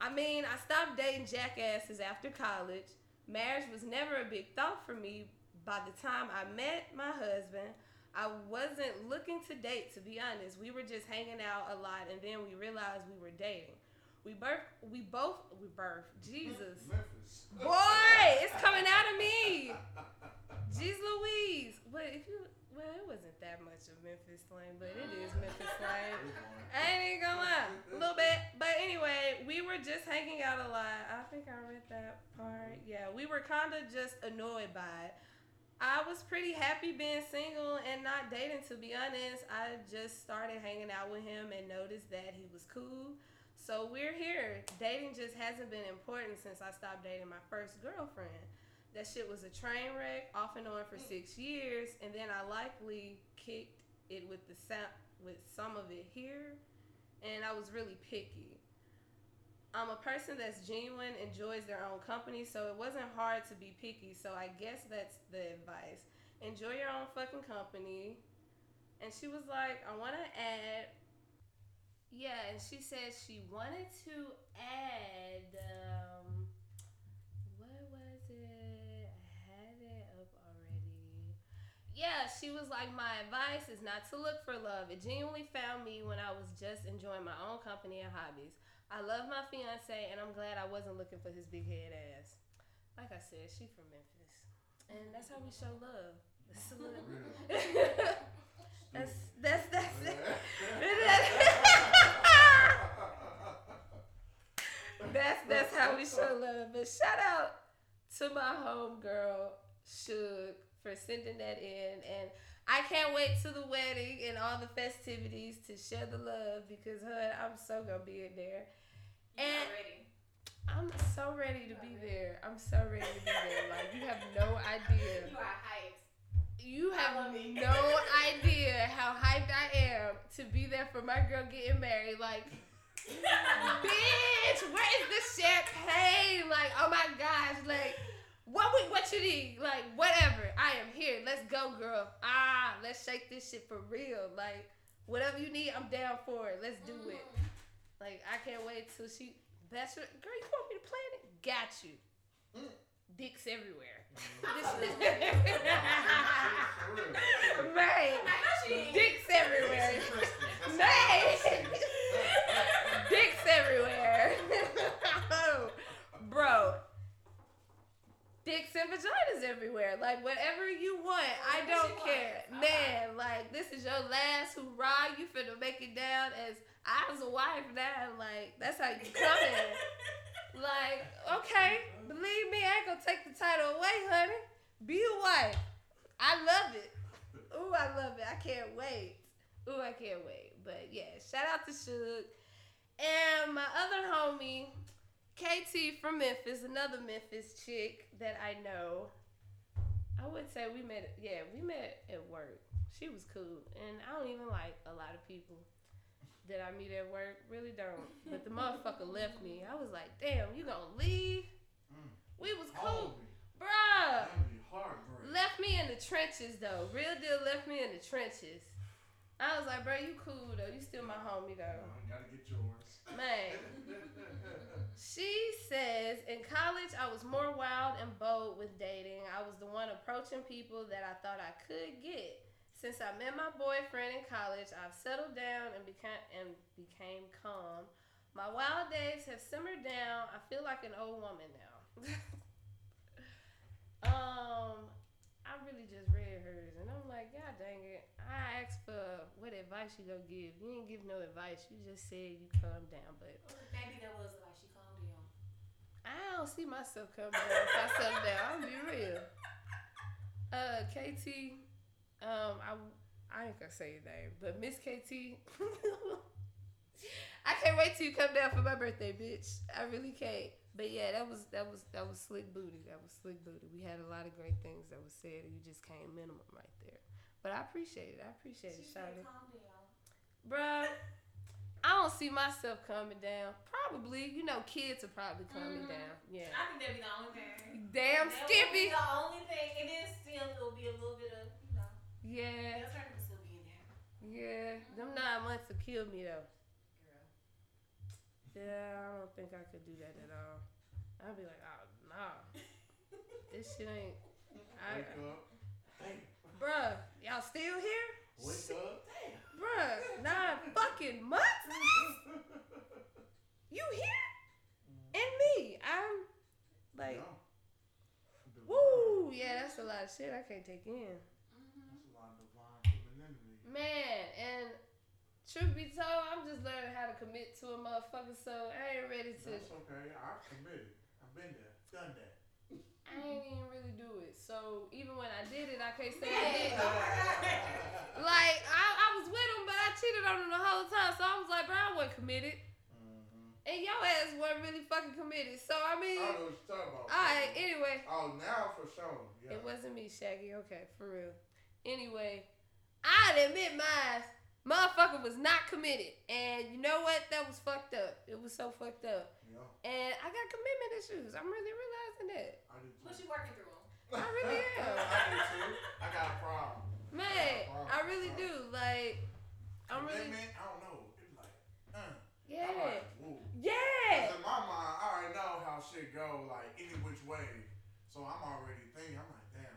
I mean, I stopped dating jackasses after college. Marriage was never a big thought for me. By the time I met my husband, I wasn't looking to date, to be honest. We were just hanging out a lot, and then we realized we were dating. We birth, we both, we birth. Jesus, Memphis. boy, it's coming out of me. Jeez Louise. But if you, well, it wasn't that much of Memphis slang, but it is Memphis slang. I ain't even gonna lie, a little bit. But anyway, we were just hanging out a lot. I think I read that part. Yeah, we were kind of just annoyed by it. I was pretty happy being single and not dating, to be honest. I just started hanging out with him and noticed that he was cool. So we're here. Dating just hasn't been important since I stopped dating my first girlfriend. That shit was a train wreck, off and on for six years, and then I likely kicked it with the with some of it here, and I was really picky. I'm a person that's genuine, enjoys their own company, so it wasn't hard to be picky. So I guess that's the advice. Enjoy your own fucking company. And she was like, I want to add. Yeah, and she said she wanted to add. Um, what was it? I had it up already. Yeah, she was like, My advice is not to look for love. It genuinely found me when I was just enjoying my own company and hobbies. I love my fiance, and I'm glad I wasn't looking for his big head ass. Like I said, she from Memphis, and that's how we show love. That's that's that's that's that's that's how we show love. But shout out to my homegirl Suge for sending that in, and I can't wait to the wedding and all the festivities to share the love because Hud, I'm so gonna be in there. And- ready? I'm so ready to be there. I'm so ready to be there. Like you have no idea. You are hyped. You have no idea how hyped I am to be there for my girl getting married. Like, bitch, where is the champagne? Like, oh my gosh, like, what we, what you need? Like, whatever. I am here. Let's go, girl. Ah, let's shake this shit for real. Like, whatever you need, I'm down for it. Let's do it. Like, I can't wait till she. That's your girl. You want me to plan it? Got you. Dicks everywhere. Mm. Right. Is your last hurrah. You finna make it down as I was a wife now. Like that's how you coming. like, okay, believe me, I ain't gonna take the title away, honey. Be a wife. I love it. Ooh, I love it. I can't wait. Ooh, I can't wait. But yeah, shout out to Suge. And my other homie, KT from Memphis, another Memphis chick that I know. I would say we met. Yeah, we met at work. She was cool, and I don't even like a lot of people that I meet at work. Really don't. But the motherfucker left me. I was like, damn, you gonna leave? Mm. We was cool, bruh. that'd be heartbreak. Left me in the trenches though. Real deal left me in the trenches. I was like, bro, you cool though. You still my homie though. You gotta get yours. Man. She says, in college, I was more wild and bold with dating. I was the one approaching people that I thought I could get. Since I met my boyfriend in college, I've settled down and became and became calm. My wild days have simmered down. I feel like an old woman now. um, I really just read hers, and I'm like, God dang it! I asked for what advice you gonna give. You didn't give no advice. You just said you calm down, but Maybe that was like she calmed down. I don't see myself coming down if I settle down. I'm gonna be real. Uh, KT, um, I I ain't gonna say your name, but Miss KT, I can't wait till you come down for my birthday, bitch. I really can't. But yeah, that was that was that was slick booty. That was slick booty. We had a lot of great things that was said, you just came minimum right there. But I appreciate it. I appreciate She it, Shawty. Bruh, I don't see myself coming down. Probably, you know, kids are probably coming me Mhm. down. Yeah. I think that'd be the only thing. Damn That Skippy. the only thing. And then still it'll be a little bit of, Yeah, they'll turn to still be in there. yeah. Them mm-hmm. nine months will kill me though. Girl. Yeah, I don't think I could do that at all. I'd be like, oh nah, this shit ain't. I, Wake up. Damn. bruh, y'all still here? Wake up. Bruh, nine fucking months? You here? Mm-hmm. And me? I'm like, Yeah. woo, yeah, that's a lot of shit I can't take in. Mm-hmm. That's a lot of divine femininity. Man, and truth be told, I'm just learning how to commit to a motherfucker, so I ain't ready to. That's okay. I've committed. I've been there. Done that. I ain't even really do it. So even when I did it, I can't say I did. Like I, I was with him, but I cheated on him the whole time. So I was like, bro, I wasn't committed, Mhm. and your ass wasn't really fucking committed. So I mean, I know what you're talking about. all right. Anyway, Oh, now for sure. Yeah. it wasn't me, Shaggy. Okay, for real. Anyway, I'd admit mine. Motherfucker was not committed, and you know what? That was fucked up. It was so fucked up, Yeah. and I got commitment issues. I'm really realizing that. I do too. What you working through 'em? I really am. I do too. I got a problem. Man, I really do. Like, I'm really, Commitment, I don't know. It's like, uh. I'm yeah, like, woo. yeah. 'Cause in my mind, I already know how shit go, like any which way. So I'm already thinking, I'm like, damn.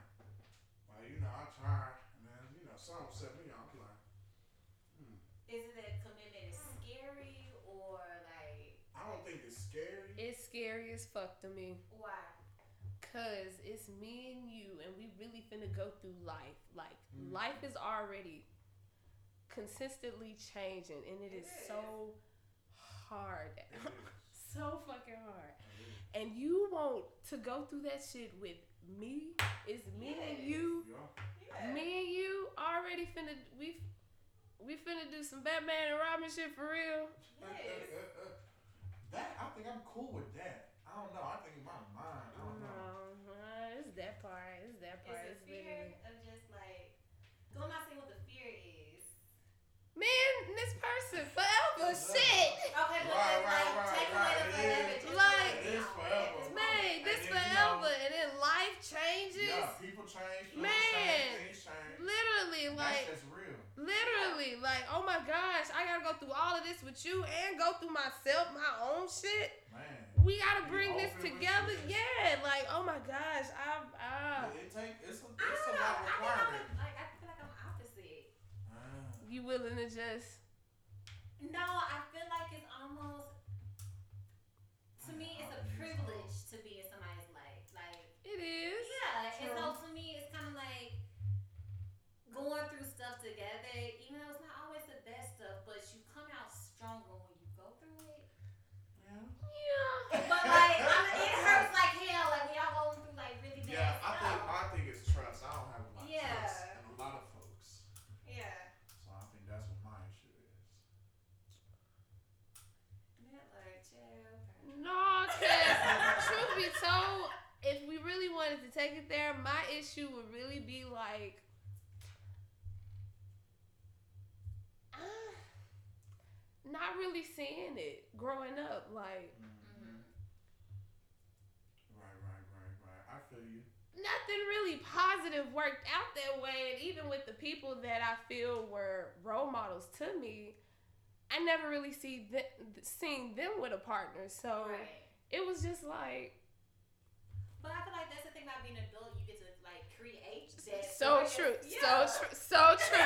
Well, you know, I tried, and then you know, something set me off. I'm like, hmm. Is it that commitment is scary or like I don't think it's scary. It's scary as fuck to me. why? Cause it's me and you, and we really finna go through life. Like Mhm. life is already consistently changing, and it It is is. so hard, It is. so fucking hard. And you want to go through that shit with me? It's me and you. Yeah. Me and you already finna we we finna do some Batman and Robin shit for real. Yes. that I think I'm cool with that. I don't know. I think in my mind, I don't know. No, uh, it's that part. It's that part. Is It's it fear literally of just like go I'm not saying what the fear is. man, this person forever shit. Okay, but Right, like, right, right, take right. away the It forever. is. just Like- like, It is oh, forever. Man, this And then, you know- forever, and then life changes. Yeah, people change. people Man. change, things change. Literally, like That's just real. literally, like oh my gosh, I gotta go through all of this with you and go through myself, my own shit. Man. We gotta bring this together. shit. Yeah, like oh my gosh, I'm. I It, it take it's a I it's a don't know. lot I of feel requirement. like, like I feel like I'm opposite. Ah. you willing to just No, I feel like it's almost to me it's a privilege to be in somebody's life. Like it is. yeah, and True. so to me it's kind of like going through stuff together. Even though it's not always the best stuff, but you come out stronger when you go through it. Yeah. Yeah. But like I mean, it hurts like hell. Like when y'all going through like really bad Yeah, I think stuff. I think it's trust. I don't have a lot of Yeah. trust in a lot of folks. yeah. So I think that's what my issue is. be told, if we really wanted to take it there, my issue would really be like, uh, not really seeing it growing up. Like Mhm. Right, right, right, right. I feel you. nothing really positive worked out that way, and even with the people that I feel were role models to me, I never really see th- seen them with a partner. So Right. it was just like. But I feel like that's the thing about being an adult. You get to like create that. So true. your- So true. So true.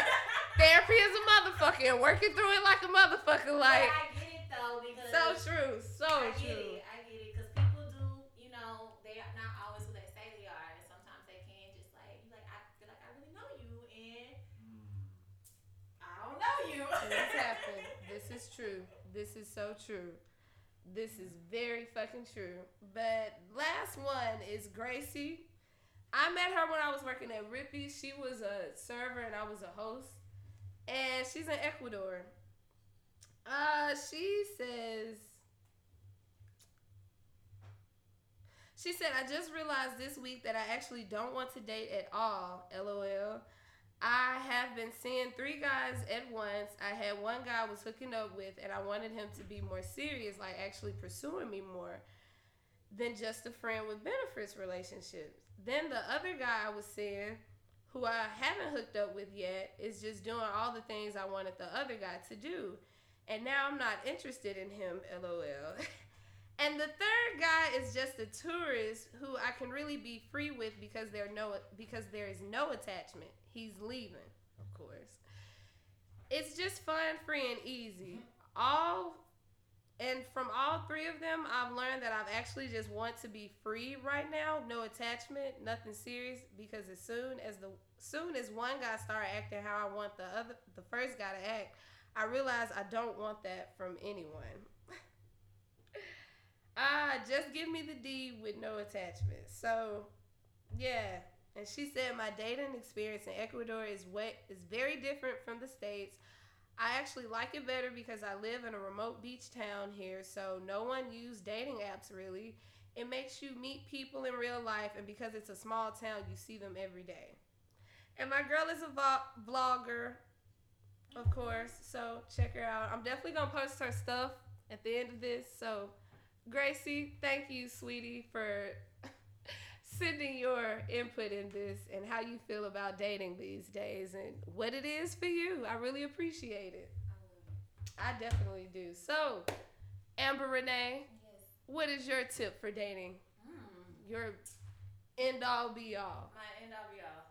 Therapy is a motherfucker and working through it like a motherfucker. Like but I get it though because so true. So I get true. it. I get it because people do. You know, they are not always who they say they are, and sometimes they can just like you like. I feel like I really know you, and mm. I don't know you. This happened. This is true. This is so true. This is very fucking true. But last one is Gracie. I met her when I was working at Rippy. She was a server and I was a host. And she's in Ecuador. Uh, she says She said, I just realized this week that I actually don't want to date at all. LOL. I have been seeing three guys at once. I had one guy I was hooking up with, and I wanted him to be more serious, like actually pursuing me more than just a friend with benefits relationships. Then the other guy I was seeing, who I haven't hooked up with yet, is just doing all the things I wanted the other guy to do. And now I'm not interested in him, lol. and the third guy is just a tourist who I can really be free with because there no because there is no attachment. He's leaving, of course. It's just fun, free, and easy. All and from all three of them, I've learned that I've actually just want to be free right now, no attachment, nothing serious. Because as soon as the soon as one guy started acting how I want the other, the first guy to act, I realized I don't want that from anyone. Ah, just give me the D with no attachment. So, yeah. And she said my dating experience in Ecuador is what is very different from the states. I actually like it better because I live in a remote beach town here, so no one used dating apps really. It makes you meet people in real life, and because it's a small town, you see them every day. And my girl is a vo- vlogger, of course, so check her out. I'm definitely gonna post her stuff at the end of this. So, Gracie, thank you, sweetie, for sending your input in this and how you feel about dating these days and what it is for you. I really appreciate it. I definitely do. So, Amber Renee, Yes. what is your tip for dating? Mm. Your end all be all. My end all be all.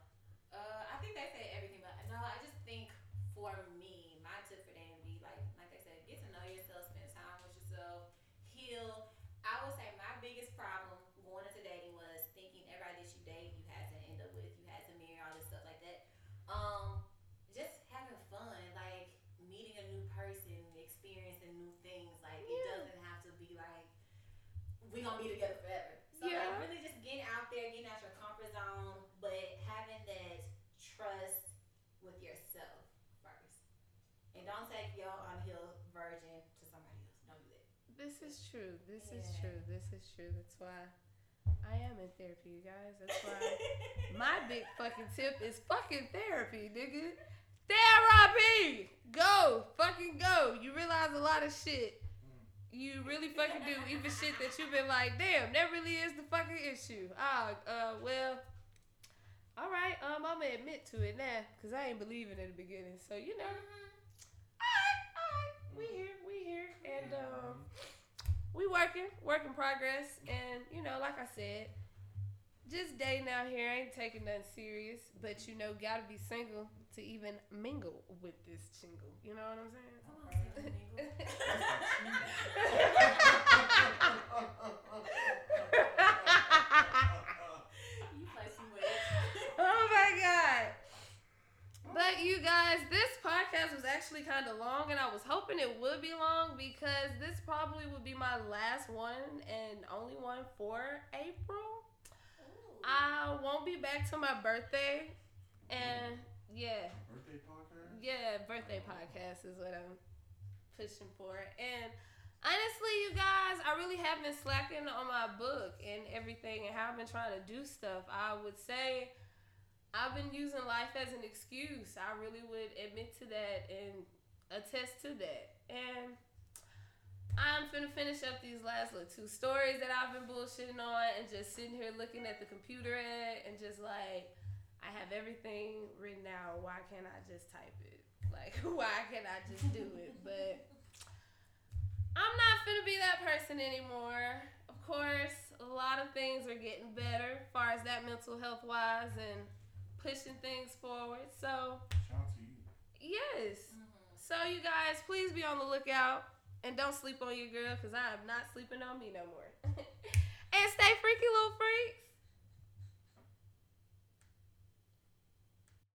Uh, I think they say everything, but no, I just think for me, my tip for dating would be like, like I said, get to know yourself, spend time with yourself, heal. I would say my biggest problem going into dating was thinking everybody that you date, you had to end up with, you had to marry, all this stuff like that. Um, just having fun, like meeting a new person, experiencing new things. Like it Yeah. doesn't have to be like we gonna be together forever. So Yeah. like really just getting out there, getting out your comfort zone, but having that trust with yourself first. And don't take your unhealed virgin to somebody else. Don't do that. This is true. This is true. This is true. That's why I am in therapy, you guys. That's why my big fucking tip is fucking therapy, nigga. Therapy! Go! Fucking go! You realize a lot of shit. You really fucking do. Even shit that you've been like, damn, that really is the fucking issue. Ah, uh, well, all right. Um, I'm gonna admit to it now, cause I ain't believing in the beginning. So you know, all right, all right. We here, we here, and um, we working, work in progress, and you know, like I said, just dating out here ain't taking nothing serious, but you know, gotta be single to even mingle with this chingle. You know what I'm saying? Come on, Santa Mingle. You play some with it. oh my god. But you guys, this podcast was actually kind of long, and I was hoping it would be long because this probably would be my last one and only one for April. I won't be back till my birthday, and yeah, Birthday podcast? yeah, birthday podcast is what I'm pushing for. And honestly, you guys, I really have been slacking on my book and everything and how I've been trying to do stuff. I would say I've been using life as an excuse. I really would admit to that and attest to that. And I'm finna finish up these last little two stories that I've been bullshitting on and just sitting here looking at the computer at and just like I have everything written out. Why can't I just type it? Like why can't I just do it? But I'm not finna be that person anymore. Of course, a lot of things are getting better as far as that mental health wise and pushing things forward. So Shout out to you. yes. Mm-hmm. So you guys, please be on the lookout and don't sleep on your girl because I am not sleeping on me no more. and stay freaky, little friends.